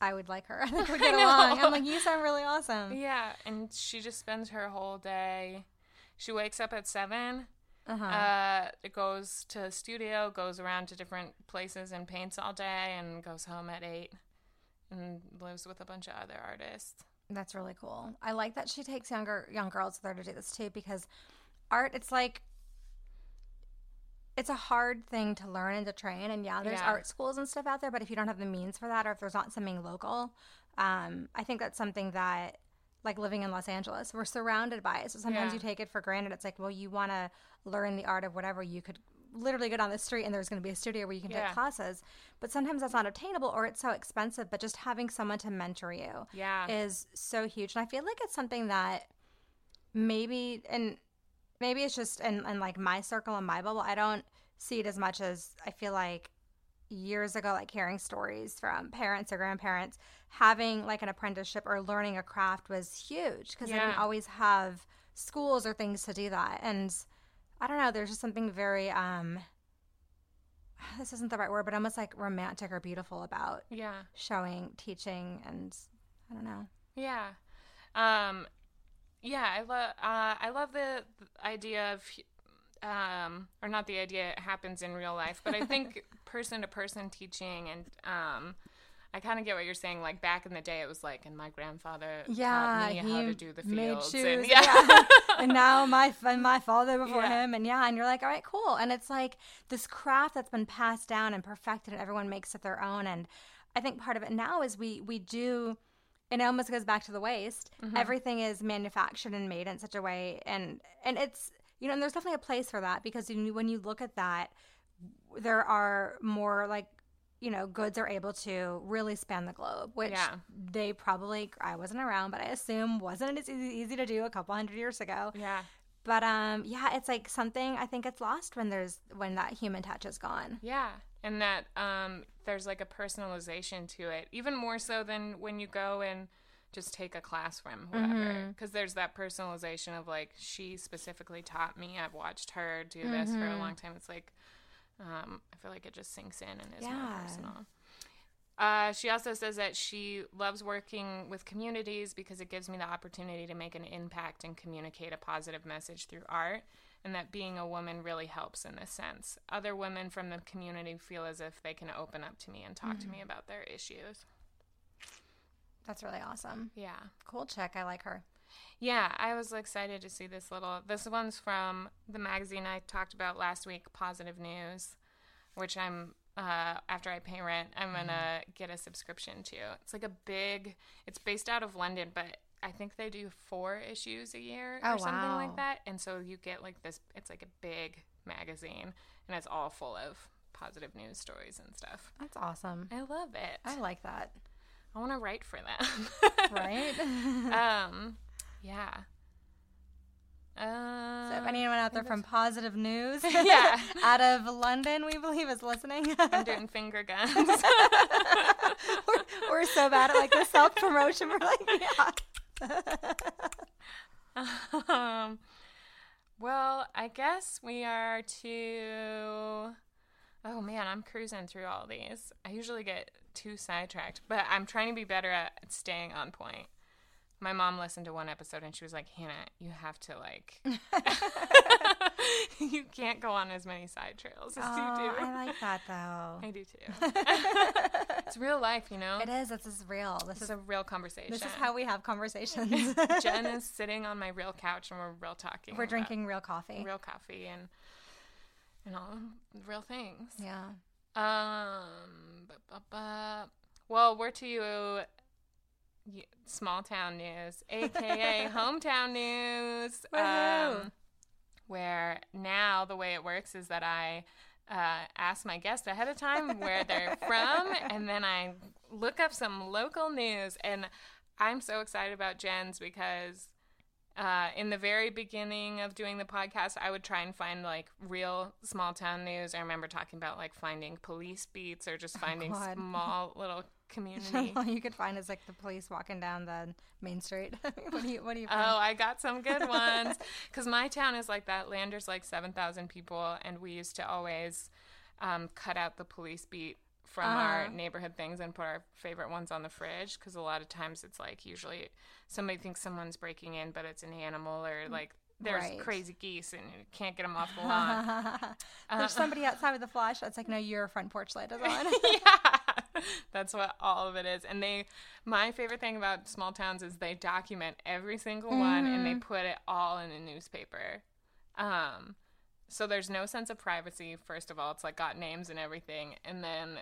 I would like her. I think we'd get along. I'm like, you sound really awesome. Yeah, and she just spends her whole day. She wakes up at 7 Uh-huh. Uh, it goes to studio, goes around to different places and paints all day, and goes home at eight, and lives with a bunch of other artists. That's really cool. I like that she takes younger young girls there to do this too because art it's like it's a hard thing to learn and to train and yeah there's Yeah. art schools and stuff out there but if you don't have the means for that or if there's not something local um, i think that's something that like living in los angeles we're surrounded by it so sometimes Yeah. you take it for granted it's like well you want to learn the art of whatever you could literally go down the street and there's going to be a studio where you can Yeah. take classes but sometimes that's not obtainable or it's so expensive but just having someone to mentor you Yeah. is so huge and i feel like it's something that maybe and maybe it's just in, in like my circle and my bubble i don't see it as much as i feel like years ago like hearing stories from parents or grandparents having like an apprenticeship or learning a craft was huge because they didn't always have schools or things to do that. And I don't know, there's just something very um this isn't the right word, but almost like romantic or beautiful about Yeah. showing, teaching, and I don't know. Yeah. Um yeah, I love uh I love the, the idea of um or not the idea it happens in real life, but I think person to person teaching and um I kind of get what you're saying. Like back in the day, it was like, and my grandfather Yeah, taught me how to do the made fields. shoes. and, yeah. and now my and my father before Yeah. him, and yeah, and you're like, all right, cool. And it's like this craft that's been passed down and perfected, and everyone makes it their own. And I think part of it now is we we do. And it almost goes back to the waste. Mm-hmm. Everything is manufactured and made in such a way, and and it's you know, and there's definitely a place for that because when you look at that, there are more like you know goods are able to really span the globe which Yeah. they probably i wasn't around but i assume wasn't as easy, easy to do a couple hundred years ago yeah. but um yeah it's like something i think it's lost when there's when that human touch is gone Yeah, and that um, there's like a personalization to it, even more so than when you go and just take a class from whoever. Because there's that personalization of like she specifically taught me. I've watched her do this for a long time. It's like um, I feel like it just sinks in and is more personal. Uh, she also says that she loves working with communities because it gives me the opportunity to make an impact and communicate a positive message through art, and that being a woman really helps in this sense. Other women from the community feel as if they can open up to me and talk to me about their issues. that's really awesome Yeah. cool chick i like her Yeah, I was excited to see this little. This one's from the magazine I talked about last week, Positive News, which I'm uh, after I pay rent, I'm gonna get a subscription to. It's like a big. It's based out of London, but I think they do four issues a year or Oh, something wow. like that. And so you get like this. It's like a big magazine, and it's all full of positive news stories and stuff. that's awesome I love it. i like that I want to write for them. right um, yeah. Uh, so if anyone out there from positive news Yeah. out of london we believe is listening I'm doing finger guns. we're, we're so bad at like the self promotion we're like yeah um, well, I guess we are to. Oh man, I'm cruising through all these. I usually get too sidetracked, but I'm trying to be better at staying on point. My mom listened to one episode and she was like, Hannah, you have to like. you can't go on as many side trails as oh, you do. i like that though I do too. it's real life, you know? It is. This is real. This It's is a real conversation. this is how we have conversations. Jen is sitting on my real couch and we're real talking. We're drinking real coffee. real coffee and and all real things. Yeah. Um, bu- bu- bu- well, we're to you. Small town news, aka hometown news. Um, where now the way it works is that I uh, ask my guest ahead of time where they're from, and then I look up some local news. And I'm so excited about Jen's because uh, in the very beginning of doing the podcast, I would try and find like real small town news. I remember talking about like finding police beats or just finding God. small little community. All you could find is like the police walking down the main street. what do you What do you? Oh, I got some good ones. Because my town is like that. Lander's like 7,000 people, and we used to always um, cut out the police beat from our Uh-huh. neighborhood things and put our favorite ones on the fridge. Because a lot of times it's like usually somebody thinks someone's breaking in, but it's an animal, or like there's Right. crazy geese and you can't get them off the lawn. There's somebody outside with a flash that's like, no, your front porch light is on. yeah, that's what all of it is. And they, my favorite thing about small towns is they document every single one and they put it all in a newspaper. Um, so there's no sense of privacy. First of all, it's like got names and everything, and then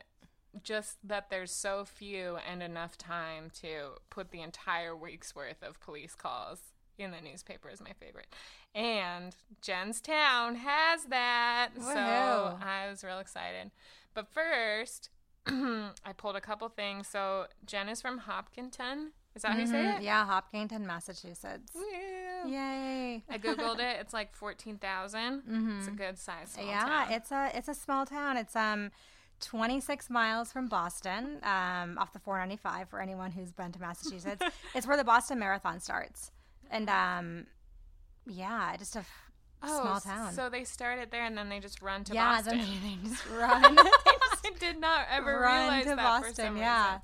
just that there's so few and enough time to put the entire week's worth of police calls in the newspaper is my favorite. And Jen's town has that. So I was real excited. But first, I pulled a couple things. So Jen is from Hopkinton. Is that how you say Mhm. it? Yeah, Hopkinton, Massachusetts. Yeah. Yay. I googled it. It's like fourteen It's a good size. Mm-hmm. yeah, town. it's a it's a small town. It's um 26 miles from Boston, um, off the 495 for anyone who's been to Massachusetts. it's where the Boston Marathon starts. And um yeah, just a f- Oh, small town. So they started there and then they just run to yeah, Boston. then they, they just run. I did not ever run realize to that for Boston. some Yeah, reason.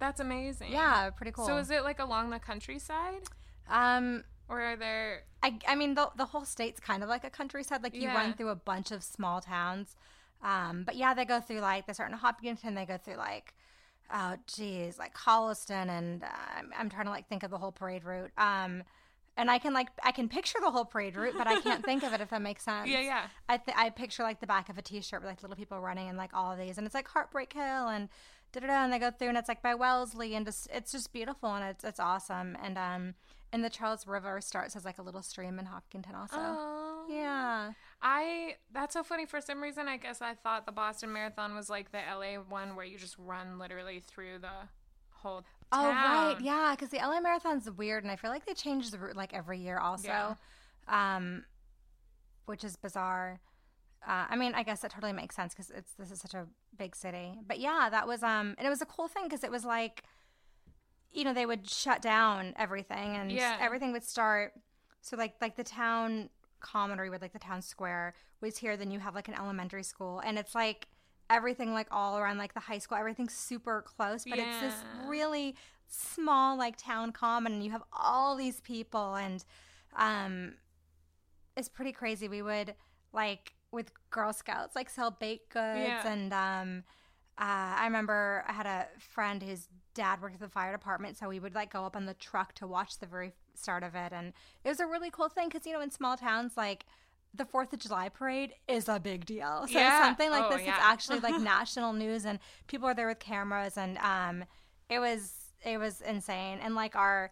That's amazing. yeah, pretty cool. So is it like along the countryside, um, or are there? I, I mean, the, the whole state's kind of like a countryside. Like you Yeah. run through a bunch of small towns. Um, but yeah, they go through like they start in Hopkinton. They go through like, oh geez, like Holliston, and uh, I'm, I'm trying to like think of the whole parade route. Um, and I can like I can picture the whole parade route, but I can't think of it if that makes sense. Yeah, yeah. I th- I picture like the back of a T-shirt with like little people running and like all of these, and it's like Heartbreak Hill and da da da, and they go through and it's like by Wellesley, and just it's just beautiful and it's it's awesome. And um, and the Charles River starts as like a little stream in Hopkinton also. Oh, Yeah. I that's so funny. For some reason, I guess I thought the Boston Marathon was like the LA one where you just run literally through the whole. town. Oh right, yeah, because the LA Marathon's weird, and I feel like they change the route like every year also, Yeah. um, which is bizarre. Uh, I mean, I guess it totally makes sense because it's this is such a big city. But yeah, that was um, and it was a cool thing because it was like, you know, they would shut down everything and Yeah. everything would start. So like like the town commonry with like the town square was here. Then you have like an elementary school, and it's like everything like all around like the high school. Everything's super close, but it's this really small like town common, and you have all these people, and um, it's pretty crazy. We would like with Girl Scouts like sell baked goods, Yeah. and um, uh, I remember I had a friend whose dad worked at the fire department, so we would like go up on the truck to watch the very start of it, and it was a really cool thing because you know in small towns like the Fourth of July parade is a big deal. So Yeah. something like Oh, this is actually like national news, and people are there with cameras, and um, it was it was insane, and like our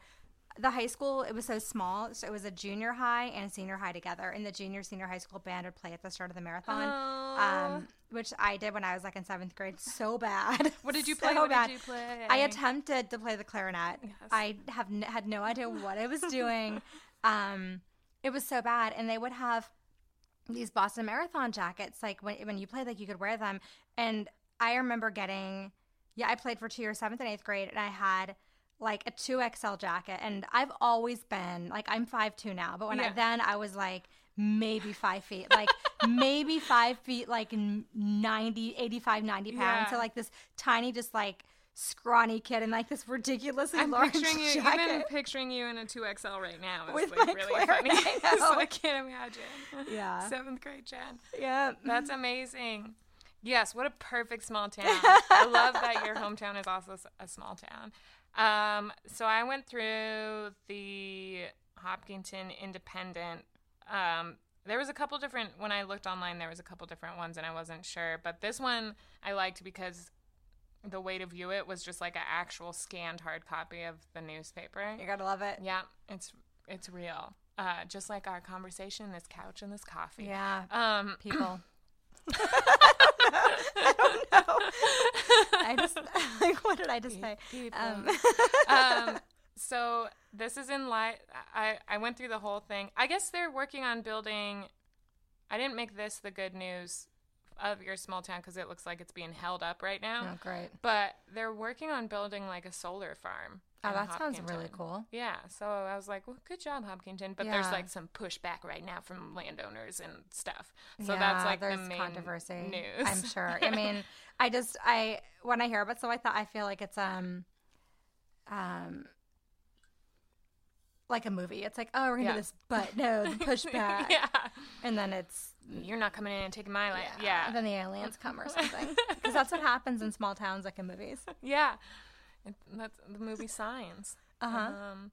the high school it was so small so it was a junior high and senior high together and the junior senior high school band would play at the start of the marathon Oh. um, which i did when i was like in seventh grade so bad What did you So play? what bad. did you play? i attempted to play the clarinet Yes. i have n- had no idea what i was doing um, it was so bad and they would have these boston marathon jackets like when, when you played like you could wear them and i remember getting yeah i played for two years seventh and eighth grade and i had like a 2xl jacket and i've always been like i'm 5'2 now but when I, then i was like maybe five feet like maybe five feet like n- 90 85 90 pounds Yeah. so like this tiny just like scrawny kid in like this ridiculously I'm large picturing you, jacket. even picturing you in a 2XL right now is With like really funny. I so. I can't imagine. Yeah. Seventh grade Jen. yeah That's amazing. Yes, what a perfect small town. I love that your hometown is also a small town. Um, so I went through the Hopkinton Independent. Um, there was a couple different when I looked online. There was a couple different ones, and I wasn't sure. But this one I liked because the way to view it was just like an actual scanned hard copy of the newspaper. you gotta love it Yeah, it's it's real. Uh, just like our conversation, this couch and this coffee. yeah Um, people I don't know. I just like what did I just say? people. Um, um, so this is in light. I I went through the whole thing. I guess they're working on building. I didn't make this the good news of your small town because it looks like it's being held up right now. oh, great. But they're working on building like a solar farm. Oh, that sounds really cool. Yeah, so I was like, well, good job, Hopkinton. But there's like some pushback right now from landowners and stuff. So yeah, that's like there's the main controversy. news. I'm sure. I mean, I just I when I hear about so I thought I feel like it's um um like a movie. It's like, oh, we're gonna Yeah. do this, but no, the pushback, yeah, and then it's you're not coming in and taking my life. Yeah, and then the aliens come or something. Because that's what happens in small towns, like in movies. Yeah, It- that's the movie Signs. Uh huh. Um,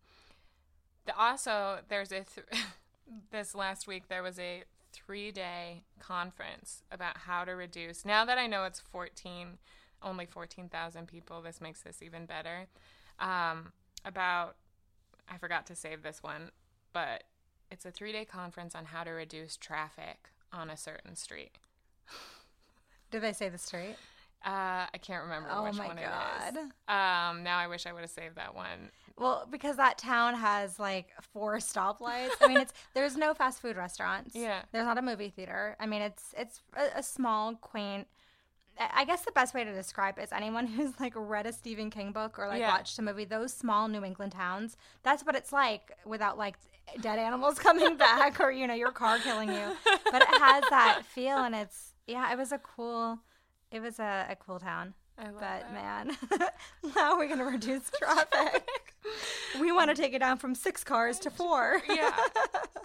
the, also, there's a th- this last week there was a three day conference about how to reduce. Now that I know it's 14, only 14,000 people, this makes this even better. Um, about I forgot to save this one, but it's a three day conference on how to reduce traffic on a certain street. Did they say the street? Uh, I can't remember Oh which my one it God. is. Um, now I wish I would have saved that one. Well, because that town has like four stoplights. I mean, it's there's no fast food restaurants. Yeah. There's not a movie theater. I mean, it's it's a, a small, quaint I guess the best way to describe it is anyone who's like read a Stephen King book or like Yeah. watched a movie, those small New England towns, that's what it's like without like dead animals coming back or, you know, your car killing you. But it has that feel and it's, yeah, it was a cool, it was a, a cool town. I love But that. man, how are we going to reduce traffic? we want to take it down from six cars to four. yeah.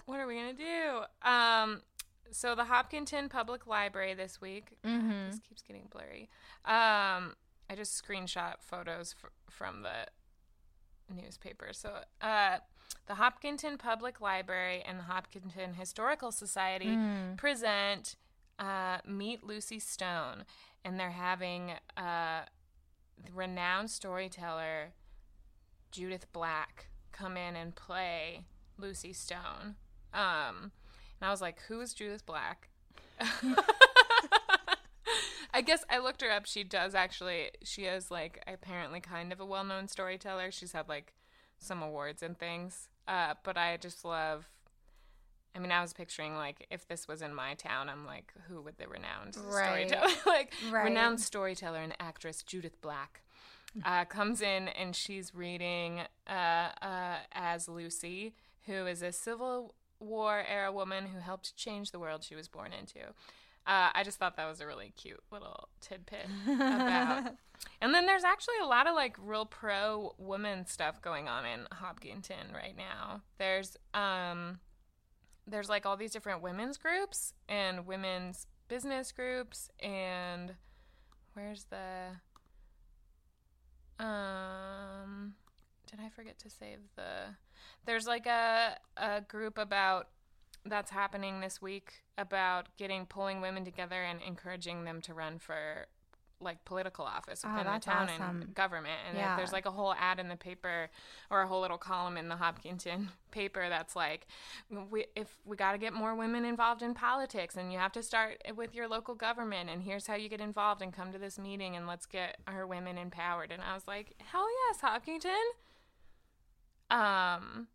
What are we gonna do? Um, so the Hopkinton Public Library this week. Mm-hmm. This keeps getting blurry. Um, I just screenshot photos f- from the newspaper. So, uh, the Hopkinton Public Library and the Hopkinton Historical Society Mm. present uh, Meet Lucy Stone, and they're having uh, the renowned storyteller Judith Black come in and play Lucy Stone. Um, and I was like, "Who is Judith Black?" I guess I looked her up. She does actually. She is like apparently kind of a well-known storyteller. She's had like some awards and things. Uh, but I just love. I mean, I was picturing like if this was in my town, I'm like, who would the renowned Right. storyteller like Right. renowned storyteller and actress Judith Black uh, comes in and she's reading uh, uh, as Lucy, who is a Civil War era woman who helped change the world she was born into. Uh, I just thought that was a really cute little tidbit about. and then there's actually a lot of like real pro woman stuff going on in Hopkinton right now. There's um, there's like all these different women's groups and women's business groups and where's the um did I forget to save the there's like a a group about that's happening this week about getting pulling women together and encouraging them to run for like political office Oh, within the town awesome. and government and Yeah. there's like a whole ad in the paper or a whole little column in the Hopkinton paper that's like we, if we got to get more women involved in politics and you have to start with your local government and here's how you get involved and come to this meeting and let's get our women empowered and I was like hell yes Hopkinton um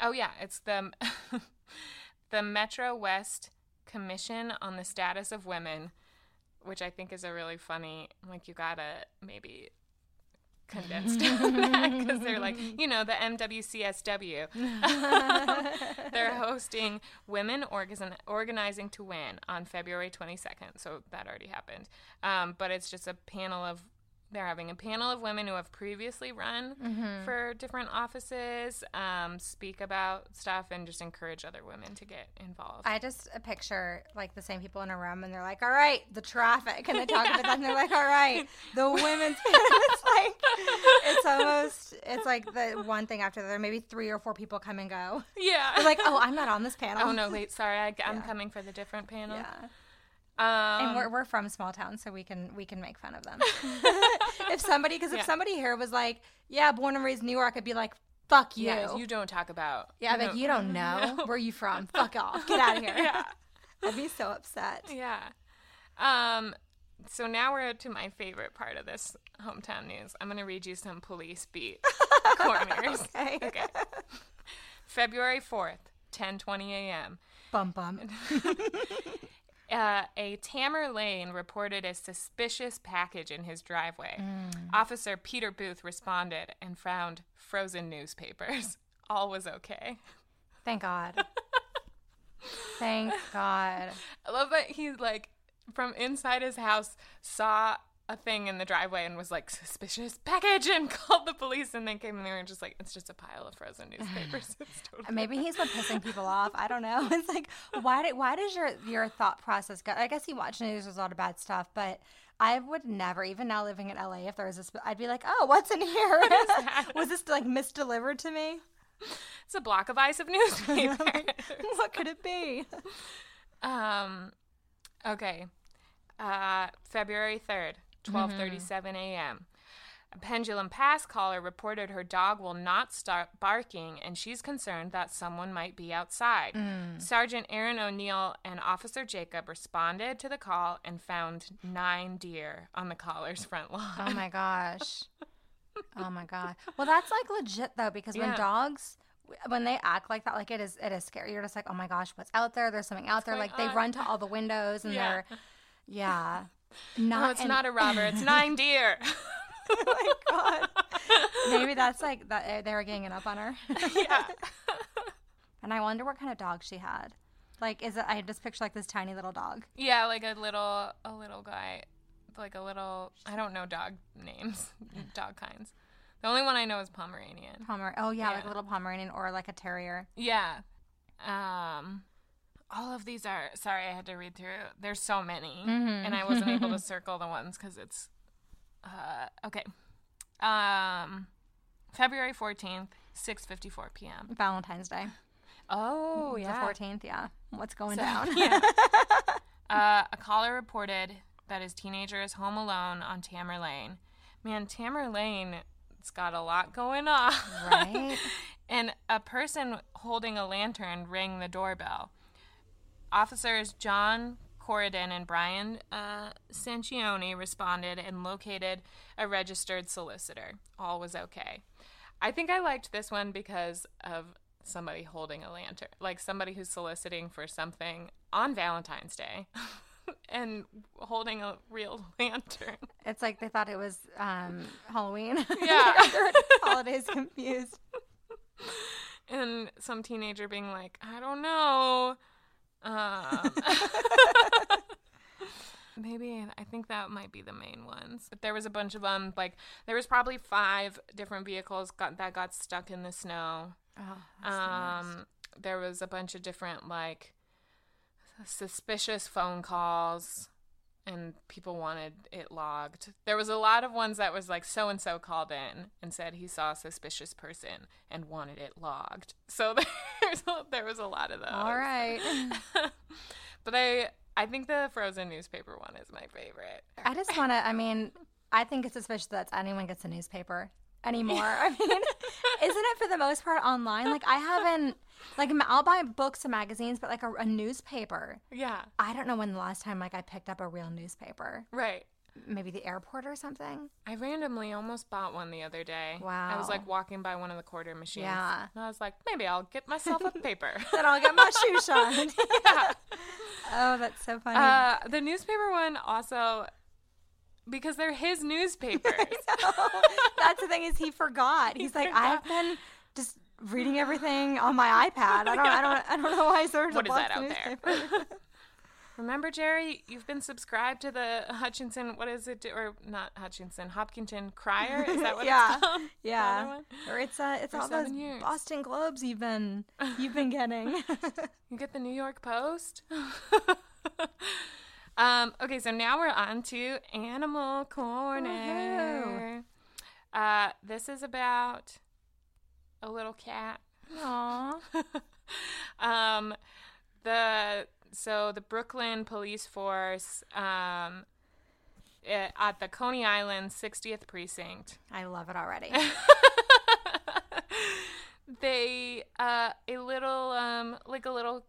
Oh yeah, it's the the Metro West Commission on the Status of Women, which I think is a really funny. Like you gotta maybe condensed because they're like you know the MWCSW. they're hosting Women Organ- Organizing to Win on February 22nd, so that already happened. Um, but it's just a panel of they're having a panel of women who have previously run for different offices, um, speak about stuff, and just encourage other women to get involved. I just uh, picture like the same people in a room, and they're like, "All right, the traffic," and they talk about that, and they're like, "All right, the women's." it's like it's almost it's like the one thing after the other. Maybe three or four people come and go. yeah. They're like, "Oh, I'm not on this panel." oh no, wait, sorry, I, am Yeah. coming for the different panel. Yeah. Um, and we're, we're from small towns, so we can we can make fun of them. if somebody, because if Yeah. somebody here was like, "Yeah, born and raised in New York," I'd be like, "Fuck you." yeah, you don't talk about. yeah, like you don't know where you from. Fuck off. Get out of here. Yeah. I'd be so upset. Yeah. Um. So now we're to my favorite part of this hometown news. I'm going to read you some police beat corners. Okay. Okay. February 4th, 10:20 a.m. Bum bum. Uh, a Tamer Lane reported a suspicious package in his driveway. Officer Peter Booth responded and found frozen newspapers. All was okay. Thank God. Thank God. I love that he like from inside his house saw a thing in the driveway and was like suspicious package and called the police and then came in there and just like it's just a pile of frozen newspapers. It's totally Maybe he's been pissing people off. I don't know. It's like why did why does your your thought process go? I guess he watched news. There's a lot of bad stuff, but I would never, even now living in LA, if there was a, I'd be like, oh, what's in here? was this like misdelivered to me? it's a block of ice of newspaper. what could it be? um okay. Uh February 3rd, 12:37 mm-hmm. a.m. A Pendulum Pass caller reported her dog will not start barking and she's concerned that someone might be outside. Mm. Sergeant Aaron O'Neill and Officer Jacob responded to the call and found nine deer on the caller's front lawn. Oh my gosh. Oh my god. Well, that's like legit though, because when Yeah. dogs, when they act like that, like it is, it is scary. You're just like, oh my gosh, what's out there? There's something out there. going Like they run to all the windows and Yeah. they're, Yeah. No, Not it's and- not a robber. It's nine deer. oh my god. Maybe that's like that uh, they were ganging up on her. yeah. and I wonder what kind of dog she had. Like, is it? I just picture like this tiny little dog. Yeah, like a little a little guy, like a little. I don't know dog names, dog kinds. The only one I know is Pomeranian. Pomer. Oh yeah, like a little Pomeranian or like a terrier. Yeah. Um all of these are sorry, I had to read through. There's so many and I wasn't able to circle the ones cuz it's uh okay. Um February 14th, 6:54 p.m. Valentine's Day. Oh, The yeah. 14th. Yeah. What's going So- down? yeah. Uh, a caller reported that his teenager is home alone on Tamar Lane. Man, Tamar Lane, it's got a lot going on. Right. and a person holding a lantern rang the doorbell. Officers John Corridon and Brian uh, Sancioni responded and located a registered solicitor. All was okay. I think I liked this one because of somebody holding a lantern, like somebody who's soliciting for something on Valentine's Day and holding a real lantern. It's like they thought it was um, Halloween. Yeah. They got their holidays confused. and some teenager being like, I don't know. Um, maybe I think that might be the main ones. But there was a bunch of them. Like there was probably five different vehicles got, that got stuck in the snow. Oh, Um, there was a bunch of different like suspicious phone calls. And people wanted it logged. There was a lot of ones that was like so and so called in and said he saw a suspicious person and wanted it logged. So there's a, there was a lot of those. All right. but I I think the frozen newspaper one is my favorite. I just want to. I mean, I think it's suspicious that anyone gets a newspaper anymore. I mean, isn't it for the most part online? Like I haven't. Like I'll buy books and magazines, but like a, a newspaper. Yeah, I don't know when the last time like I picked up a real newspaper. right. Maybe the airport or something. I randomly almost bought one the other day. Wow. I was like walking by one of the quarter machines. Yeah. And I was like, maybe I'll get myself a paper. Then I'll get my shoe shined. yeah. oh, that's so funny. Uh, the newspaper one also, because they're his newspapers. That's the thing is he forgot. He's like, I've been just reading everything on my iPad. I don't, I don't, I don't know why I started What to is that out there? Remember, Jerry, you've been subscribed to the Hutchinson, what is it? Or not Hutchinson, Hopkinton Crier? Is that what Yeah. it's called? The other yeah, or it's uh, it's For all those years. Boston Globes you've been you've been getting. You get the New York Post? Um, okay, so now we're on to Animal Corner. Uh, this is about a little cat. Aww. um, the so the Brooklyn police force um, eh, at the Coney Island 60th precinct. I love it already. they uh, a little um, like a little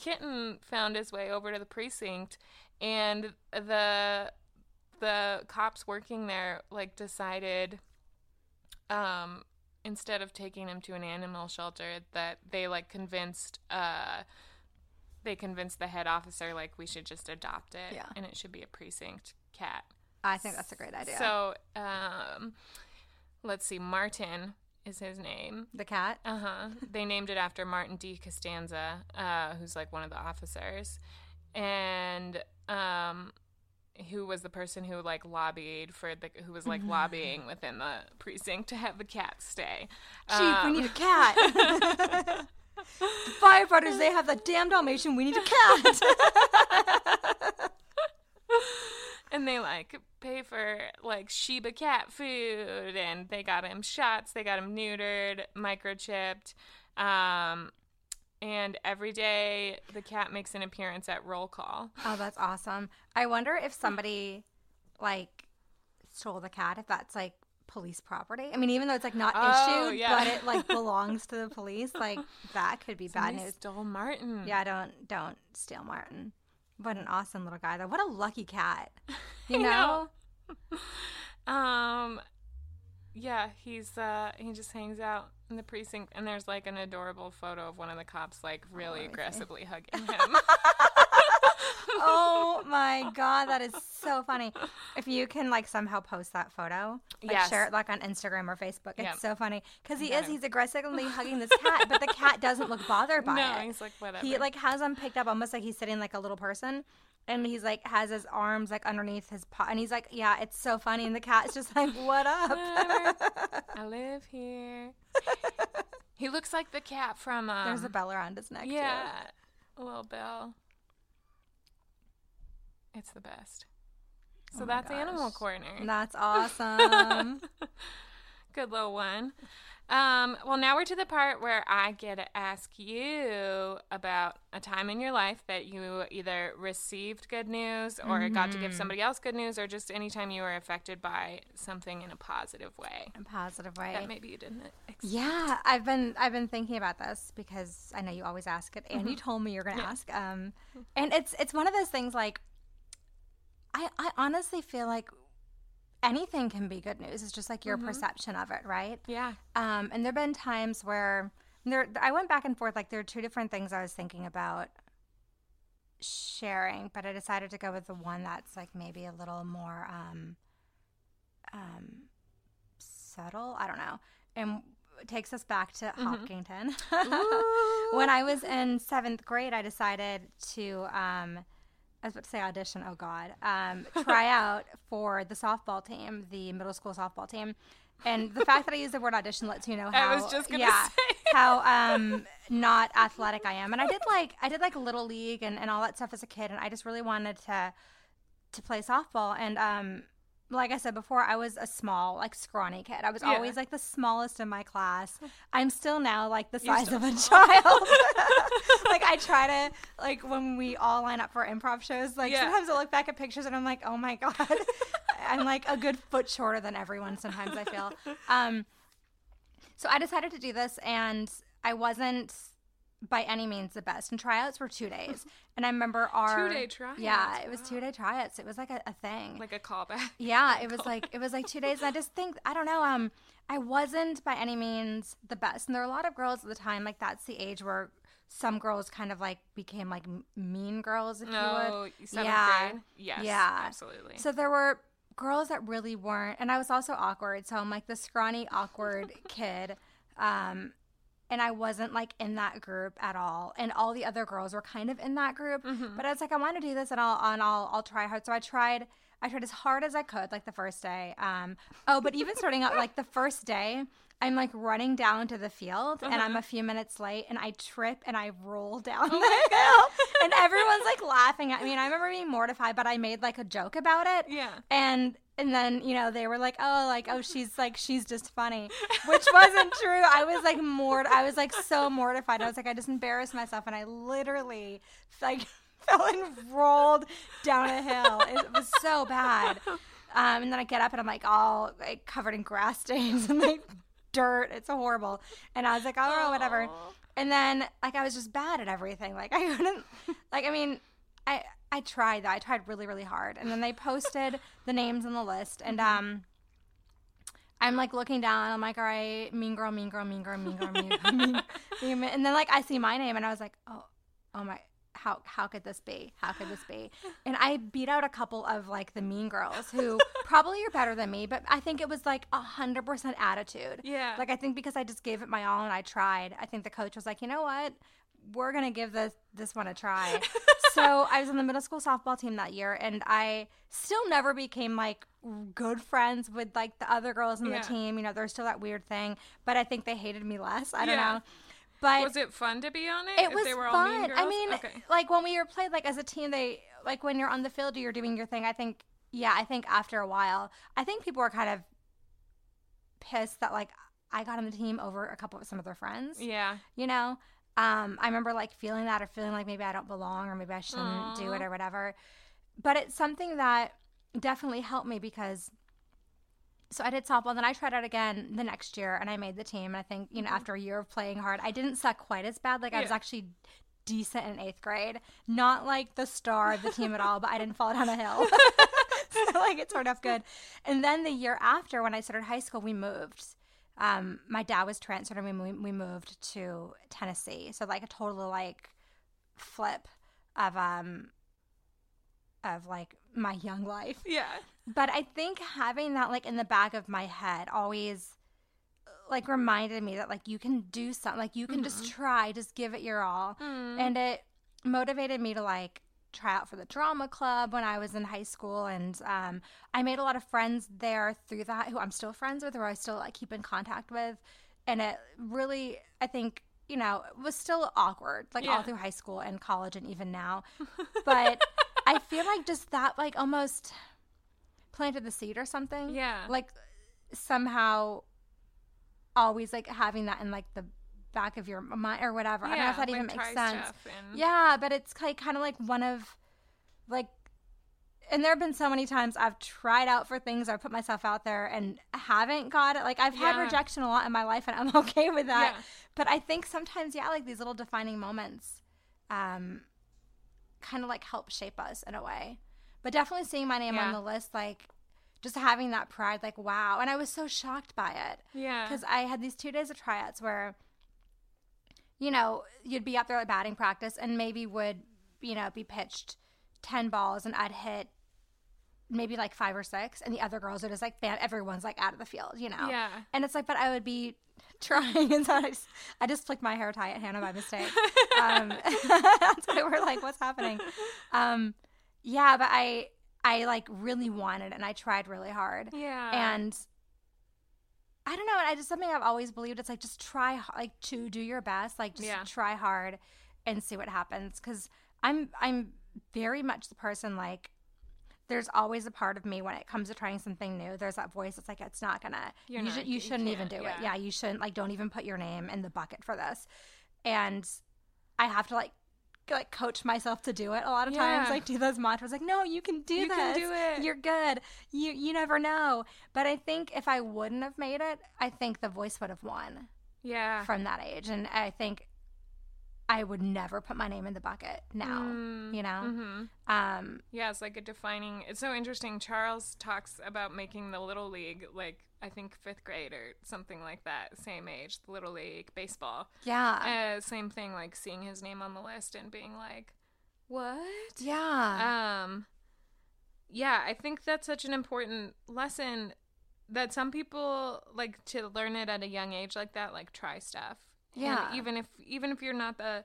kitten found his way over to the precinct, and the the cops working there like decided um instead of taking him to an animal shelter that they like convinced uh they convinced the head officer like we should just adopt it Yeah. and it should be a precinct cat I think that's a great idea. so um let's see martin is his name the cat. uh-huh they named it after martin d costanza uh who's like one of the officers and um who was the person who like lobbied for the who was like lobbying within the precinct to have the cat stay Chief, Um, we need a cat. the firefighters, they have the damn Dalmatian. We need a cat. and they like pay for like Sheba cat food and they got him shots, they got him neutered, microchipped. Um and every day the cat makes an appearance at roll call. oh, that's awesome. I wonder if somebody like stole the cat. If that's like police property. I mean, even though it's like not Oh, issued, yeah. but it like belongs to the police. Like that could be bad Somebody news. Stole Martin. Yeah, don't don't steal Martin. What an awesome little guy though. What a lucky cat. You know? know. Um yeah, he's uh he just hangs out in the precinct and there's like an adorable photo of one of the cops like really me aggressively hugging him. Oh my god, that is so funny. If you can like somehow post that photo, like Yes. share it like on Instagram or Facebook, it's Yep. so funny because he is it. he's aggressively hugging this cat, but the cat doesn't look bothered by no, it. he's like whatever. He like has him picked up almost like he's sitting like a little person. And he's like has his arms like underneath his paw, and he's like, "Yeah, it's so funny." And the cat's just like, "What up?" I live here. he looks like the cat from um, There's a bell around his neck. too. Yeah, a little bell. It's the best. So Oh that's Animal. Corner. That's awesome. Good little one. Um, well, now we're to the part where I get to ask you about a time in your life that you either received good news or got to Mm-hmm. give somebody else good news, or just anytime you were affected by something in a positive way a positive way. that maybe you didn't expect. Yeah, I've been I've been thinking about this because I know you always ask it, and you told me you're going to ask. Um, and it's it's one of those things like I I honestly feel like anything can be good news. It's just like your perception of it, right? Yeah. Um, and there've been times where there I went back and forth. Like there are two different things I was thinking about sharing, but I decided to go with the one that's like maybe a little more um, um, subtle. I don't know, and takes us back to Hopkinton. when I was in seventh grade, I decided to. Um, I was about to say audition. Oh God, um, try out for the softball team, the middle school softball team, and the fact that I use the word audition lets you know how I was just gonna yeah, say. how um not athletic I am. And I did like I did like little league and, and all that stuff as a kid, and I just really wanted to to play softball. And um, like I said before, I was a small, like scrawny kid. I was Yeah. always like the smallest in my class. I'm still now like the size of a child. like I try to like when we all line up for improv shows. Like Yeah. sometimes I look back at pictures and I'm like, oh my god, I'm like a good foot shorter than everyone. Sometimes I feel. Um, so I decided to do this, and I wasn't by any means the best. And tryouts were two days, and I remember our Two-day tryouts, Yeah, it was two day tryouts. It was like a, a thing. Like a callback. yeah, it was like it was like two days. And I just think I don't know. Um, I wasn't by any means the best, and there were a lot of girls at the time. Like that's the age where some girls kind of like became like mean girls, if you No, would. seventh yeah. grade. Yes. Yeah. Absolutely. So there were girls that really weren't, and I was also awkward. So I'm like the scrawny, awkward kid. Um, and I wasn't like in that group at all. And all the other girls were kind of in that group. But I was like, I want to do this, and I'll and I'll I'll try hard. So I tried. I tried as hard as I could, like the first day. Um, oh, but even starting out, like the first day, I'm like running down to the field, and I'm a few minutes late, and I trip and I roll down the hill, and everyone's like laughing at me. And I remember being mortified, but I made like a joke about it. Yeah. And and then you know they were like, oh, like oh, she's like she's just funny, which wasn't true. I was like mort. I was like so mortified. I was like, I just embarrassed myself, and I literally like fell and rolled down a hill. It was so bad. Um, and then I get up and I'm like all like covered in grass stains and like dirt. It's horrible. And I was like, oh, whatever. And then like I was just bad at everything. Like I couldn't. Like I mean, I I tried that. I tried really really hard. And then they posted the names on the list and um. I'm like looking down. I'm like, all right, mean girl, mean girl, mean girl, mean girl, mean girl, mean, mean, and then like I see my name, and I was like, oh, oh my, how how could this be? How could this be? And I beat out a couple of like the mean girls who probably are better than me, but I think it was like a hundred percent attitude. Yeah. Like I think because I just gave it my all and I tried. I think the coach was like, you know what, we're gonna give this this one a try. so I was on the middle school softball team that year, and I still never became like good friends with like the other girls on Yeah. the team. You know, there's still that weird thing, but I think they hated me less. I don't Yeah. know. But was it fun to be on it? it if was they were all fun. I mean, okay. like when we were played like as a team, they like when you're on the field, you're doing your thing. I think, yeah, I think after a while, I think people were kind of pissed that like I got on the team over a couple of some of their friends. yeah. You know, um, I remember like feeling that or feeling like maybe I don't belong or maybe I shouldn't do it or whatever. But it's something that definitely helped me because so I did softball, and then I tried out again the next year, and I made the team. And I think you know, after a year of playing hard, I didn't suck quite as bad. Like I was Mm-hmm. Actually decent in eighth grade, not like the star of the team at all, but I didn't fall down a hill. so like it turned out good. And then the year after, when I started high school, we moved. Um, my dad was transferred, and we we moved to Tennessee. So like a total like flip of um of like my young life. Yeah. But I think having that like in the back of my head always like reminded me that like you can do something, like you can just try, just give it your all. And it motivated me to like try out for the drama club when I was in high school and um, I made a lot of friends there through that who I'm still friends with or I still like keep in contact with and it really I think you know was still awkward like all through high school and college and even now but I feel like just that like almost planted the seed or something Yeah. like somehow always like having that in like the back of your mind or whatever Yeah, I don't know if that like, even makes sense and- yeah, but it's like kind of like one of like and there have been so many times I've tried out for things or put myself out there and haven't got it. Like I've had Yeah. rejection a lot in my life and I'm okay with that. Yeah. But I think sometimes yeah, like these little defining moments um kind of like help shape us in a way. But definitely seeing my name on the list like just having that pride like wow, and I was so shocked by it Yeah. because I had these two days of tryouts where, you know, you'd be up there at batting practice and maybe would, you know, be pitched 10 balls and I'd hit maybe like five or six and the other girls are just like, man, everyone's like out of the field, you know? Yeah. And it's like, but I would be trying and so I just, I just flicked my hair tie at Hannah by mistake. Um, why we're like, what's happening? Um, yeah, but I, I like really wanted and I tried really hard Yeah. and I don't know. And I just something I've always believed. It's like just try, like to do your best, like just Yeah. try hard and see what happens. Because I'm I'm very much the person like. There's always a part of me when it comes to trying something new. There's that voice that's like, it's not gonna. You're you not- should, you you shouldn't even do can't, it. yeah. Yeah, you shouldn't. Like, don't even put your name in the bucket for this. And I have to like like coach myself to do it a lot of times Yeah. like do those mantras like no you can do this. You this can do it. you're good you you never know but i think if i wouldn't have made it i think the voice would have won yeah. from that age and i think i would never put my name in the bucket now Mm, you know hmm um Yeah, it's like a defining. It's so interesting. Charles talks about making the little league, like I think fifth grade or something like that, same age, the little league baseball. yeah Uh, same thing, like seeing his name on the list and being like, "What?" yeah Um, yeah, I think that's such an important lesson that some people like to learn it at a young age like that. Like try stuff. And Yeah. even if even if you're not the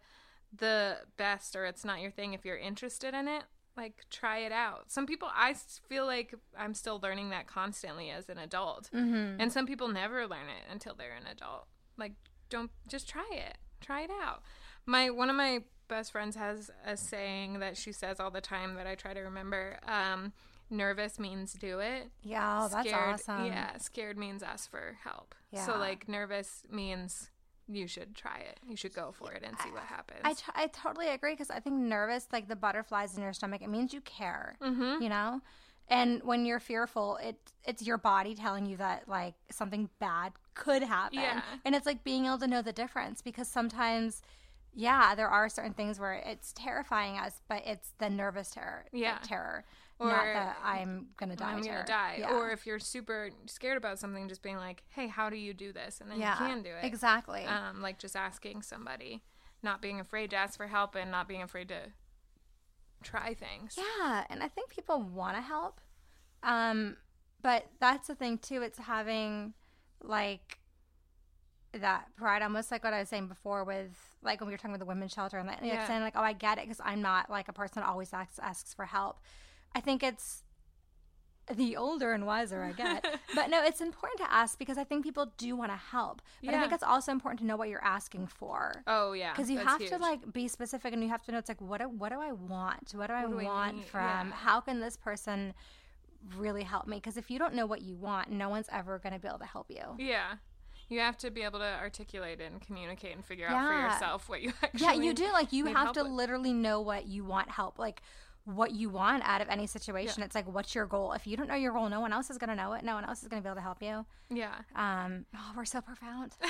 the best or it's not your thing, if you're interested in it, like try it out. Some people, I feel like I'm still learning that constantly as an adult, mm-hmm. and some people never learn it until they're an adult. Like, don't just try it. Try it out. My one of my best friends has a saying that she says all the time that I try to remember. Um, nervous means do it. yeah oh, that's scared, awesome Yeah, scared means ask for help. Yeah. So like nervous means you should try it. You should go for it and see what happens. I, t- I totally agree because I think nervous, like the butterflies in your stomach, it means you care, mm-hmm. you know? And when you're fearful, it it's your body telling you that like something bad could happen. Yeah. And it's like being able to know the difference because sometimes, yeah, there are certain things where it's terrifying us, but it's the nervous terror, Yeah. terror, not Or I'm gonna die. I'm gonna die. Yeah. Or if you're super scared about something, just being like, "Hey, how do you do this?" And then yeah, you can do it. exactly. Um, like just asking somebody, not being afraid to ask for help, and not being afraid to try things. Yeah, and I think people want to help. Um, but that's the thing too. It's having like that pride, almost like what I was saying before with like when we were talking about the women's shelter and like, like, Yeah. saying like, oh, I get it because I'm not like a person that always asks, asks for help. I think it's the older and wiser I get. but no, it's important to ask because I think people do want to help. But I think it's also important to know what you're asking for Oh yeah, because you that's have to like be specific and you have to know it's like what do, what do I want? What do I What do want from? Yeah. How can this person really help me? Because if you don't know what you want, no one's ever going to be able to help you. Yeah. You have to be able to articulate and communicate and figure out for yourself what you actually Yeah, you do. Like you have to with. literally know what you want help. Like what you want out of any situation. It's like what's your goal? If you don't know your goal, no one else is going to know it. No one else is going to be able to help you. Yeah. Um, oh, we're so profound.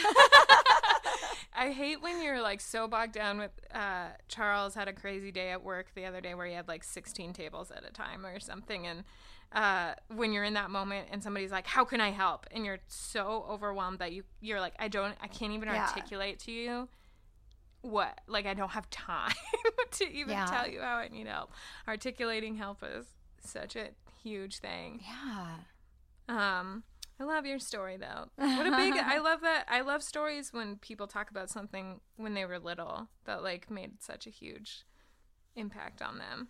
I hate when you're like so bogged down with uh Charles had a crazy day at work the other day where he had like 16 tables at a time or something and uh when you're in that moment and somebody's like how can I help and you're so overwhelmed that you you're like I don't I can't even Yeah. articulate to you what like I don't have time to even Yeah. tell you how I need help. Articulating help is such a huge thing. Yeah. Um, I love your story though. What a big I love that I love stories when people talk about something when they were little that like made such a huge impact on them.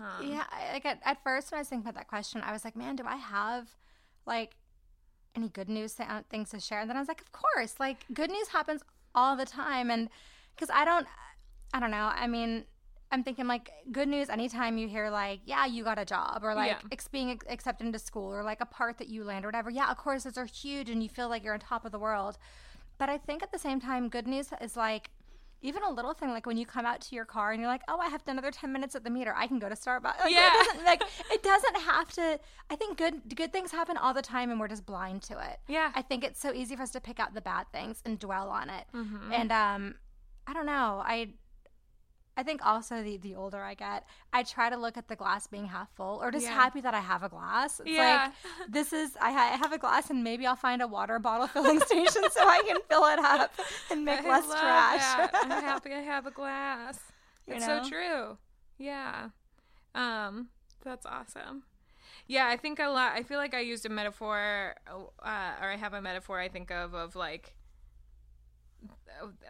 Um, Yeah, I- like at, at first when I was thinking about that question, I was like, man, do I have like any good news th- uh, things to share? And then I was like, of course, like good news happens all the time, and because I don't, I don't know. I mean, I'm thinking like good news anytime you hear like, yeah, you got a job, or like Yeah. ex- being ex- accepted into school, or like a part that you land, or whatever. Yeah, of course, those are huge, and you feel like you're on top of the world. But I think at the same time, good news is like even a little thing like when you come out to your car and you're like, oh, I have another ten minutes at the meter. I can go to Starbucks. Like, Yeah. It doesn't, like it doesn't have to. I think good good things happen all the time, and we're just blind to it. Yeah. I think it's so easy for us to pick out the bad things and dwell on it. Mm-hmm. And um, I don't know. I I think also the the older I get, I try to look at the glass being half full, or just Yeah. happy that I have a glass. It's Yeah. like this is I, ha- I have a glass, and maybe I'll find a water bottle filling station so I can fill it up and make I less trash. I'm happy I have a glass. You It's know? so true. Yeah. Um, that's awesome. Yeah, I think a lot. I feel like I used a metaphor, uh, or I have a metaphor I think of of like,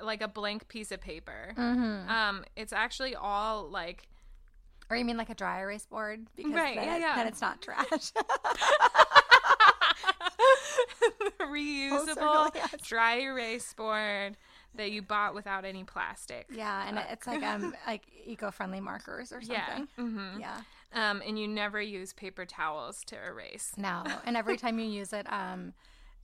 like a blank piece of paper. Mhm. Um, it's actually all like Or you mean like a dry erase board? Because Right, then, yeah, it- yeah. then it's not trash. reusable yes. dry erase board that you bought without any plastic. yeah, and it's like um like eco-friendly markers or Yeah. something. hmm Yeah. Um, and you never use paper towels to erase. No, and every time you use it, um,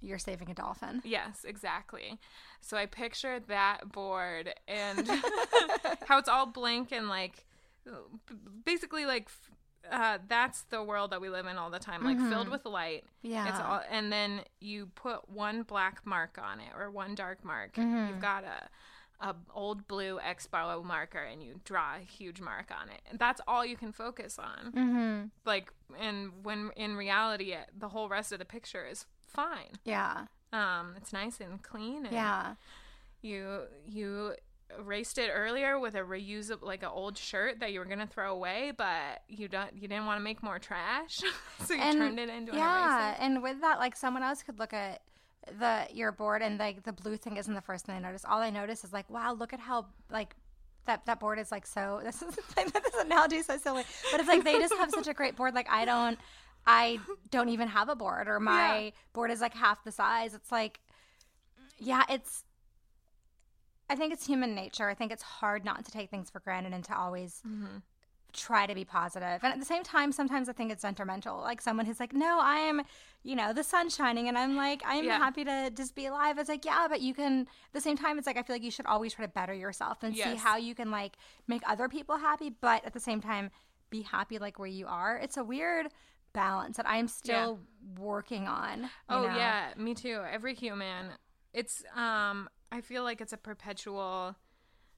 you're saving a dolphin. Yes, exactly. So I pictured that board and how it's all blank and like basically like uh, that's the world that we live in all the time, like filled with light. Yeah. It's all, and then you put one black mark on it or one dark mark. You've got a a old blue Expo marker and you draw a huge mark on it. And that's all you can focus on. Mm-hmm. Like, and when in reality, it, the whole rest of the picture is fine. Yeah. Um, it's nice and clean. And Yeah. You you erased it earlier with a reusable, like an old shirt that you were gonna throw away, but you don't. You didn't want to make more trash, so you And- turned it into an yeah, and with that, like someone else could look at the your board and like the blue thing isn't the first thing they notice. All I notice is like, wow, look at how like that that board is like so. This is this analogy is so silly, but it's like they just have such a great board. Like I don't, I don't even have a board, or my Yeah. board is like half the size. It's like, yeah, it's. I think it's human nature. I think it's hard not to take things for granted and to always Mm-hmm. try to be positive. And at the same time, sometimes I think it's detrimental. Like someone who's like, no, I am, you know, the sun's shining and I'm like, I'm Yeah. happy to just be alive. It's like, yeah, but you can, at the same time, it's like, I feel like you should always try to better yourself and see how you can like make other people happy, but at the same time, be happy like where you are. It's a weird balance that I'm still working on. Oh know? yeah, me too. Every human. It's um I feel like it's a perpetual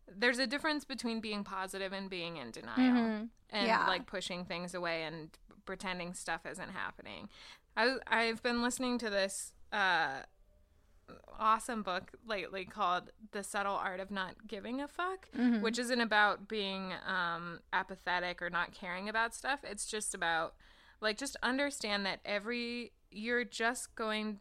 there's a difference between being positive and being in denial and Mm-hmm. Yeah. like pushing things away and pretending stuff isn't happening. I I've been listening to this uh awesome book lately called The Subtle Art of Not Giving a Fuck, Mm-hmm. which isn't about being um apathetic or not caring about stuff. It's just about like just understand that every you're just going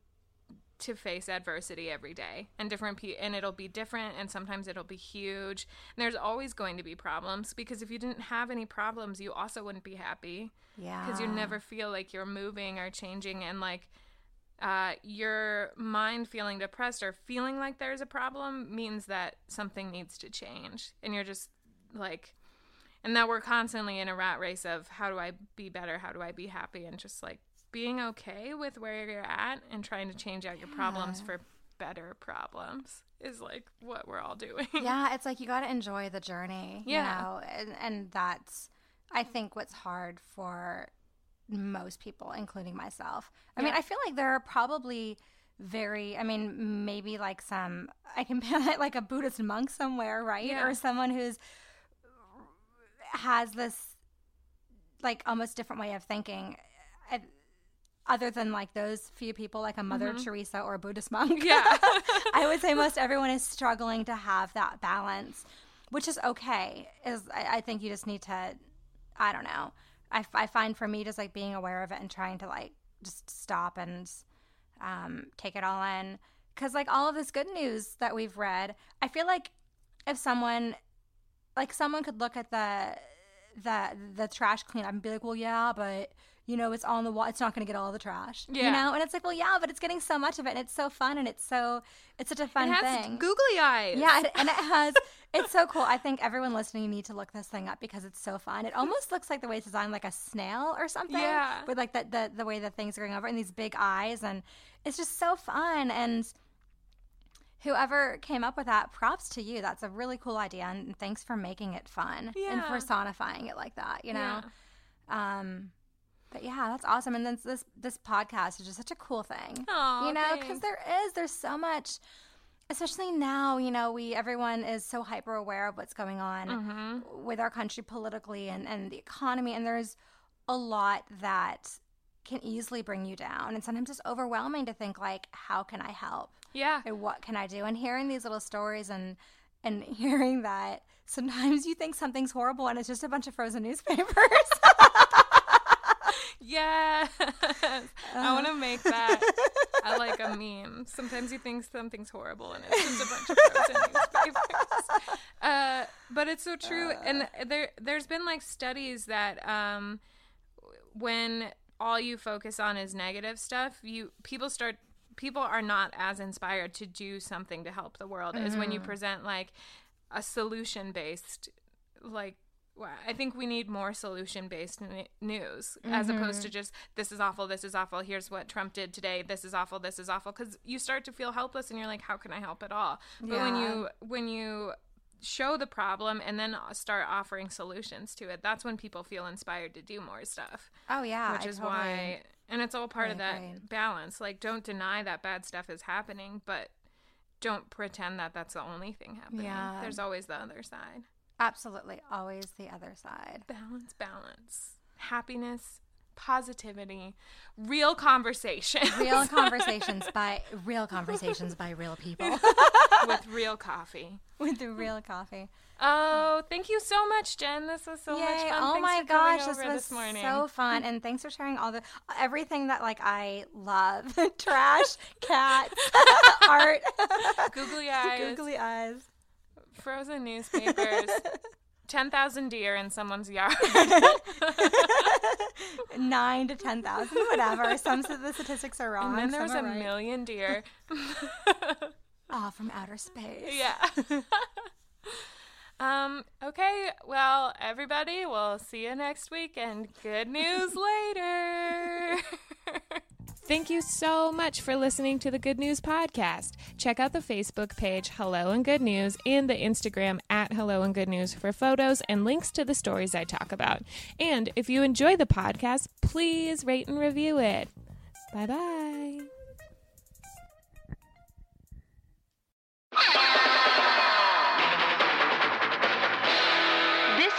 to face adversity every day and different pe- and it'll be different and sometimes it'll be huge. And there's always going to be problems because if you didn't have any problems you also wouldn't be happy. Yeah. because you never feel like you're moving or changing and like uh, your mind feeling depressed or feeling like there's a problem means that something needs to change. And you're just like and that we're constantly in a rat race of how do i be better how do i be happy and just like being okay with where you're at and trying to change out your problems for better problems is like what we're all doing yeah, it's like you got to enjoy the journey. Yeah. You know, and, and that's, I think, what's hard for most people, including myself. I mean, I feel like there are probably very, I mean, maybe like some, I can be like a Buddhist monk somewhere, right? Yeah. Or someone who's has this like almost different way of thinking. I, other than like those few people, like a Mother Teresa or a Buddhist monk. Mm-hmm. Yeah. I would say most everyone is struggling to have that balance, which is okay. Is I, I think you just need to, I don't know. I, I find for me just like being aware of it and trying to like just stop and um, take it all in. Because like all of this good news that we've read, I feel like if someone, like someone could look at the the the trash cleanup and be like, well, yeah, but you know, it's on the wall. It's not going to get all the trash. Yeah. You know, and it's like, well, yeah, but it's getting so much of it, and it's so fun, and it's so it's such a fun it has thing. googly eyes. Yeah, and- and it has. It's so cool. I think everyone listening you need to look this thing up because it's so fun. It almost looks like the way it's designed, like a snail or something. Yeah. With like the the, the way the things are going over and these big eyes, and it's just so fun. And whoever came up with that, props to you. That's a really cool idea, and thanks for making it fun and personifying it like that. You know. Yeah. Um. But yeah, that's awesome. And then this this podcast is just such a cool thing Aw, you know because there is there's so much especially now you know we everyone is so hyper aware of what's going on Mm-hmm. with our country politically and and the economy and there's a lot that can easily bring you down and sometimes it's overwhelming to think like how can i help Yeah. and what can i do and hearing these little stories and and hearing that sometimes you think something's horrible and it's just a bunch of frozen newspapers Yes. I want to make that I like a meme. Sometimes you think something's horrible and it's just a bunch of frozen newspapers. Uh, but it's so true. and there, there's been like studies that um, when all you focus on is negative stuff, you people start people are not as inspired to do something to help the world as when you mm-hmm. present like a solution based like I think we need more solution based n- news as opposed to mm-hmm. just this is awful, this is awful, here's what Trump did today, this is awful, this is awful cuz you start to feel helpless and you're like how can I help at all? But when you when you show the problem and then start offering solutions to it, that's when people feel inspired to do more stuff. oh yeah Which I is totally- why and it's all part of that agree. balance. Like don't deny that bad stuff is happening, but don't pretend that that's the only thing happening. Yeah. There's always the other side. absolutely always the other side balance, balance, happiness, positivity, real conversation, real conversations by real conversations by real people with real coffee. with the real coffee. Oh, thank you so much, Jen. This was so much fun. Oh Thanks my gosh, this was this morning. so fun, and thanks for sharing all the everything that like I love: trash, cat, art, Googly eyes, googly eyes. frozen newspapers, ten thousand deer in someone's yard. Nine to ten thousand, whatever. Some of the statistics are wrong. and then there was a right. million deer. Oh, from outer space. yeah. Um, okay, well, everybody, we'll see you next week and good news later. Thank you so much for listening to the Good News Podcast. Check out the Facebook page Hello and Good News and the Instagram at Hello and Good News for photos and links to the stories I talk about. And if you enjoy the podcast, please rate and review it. Bye bye.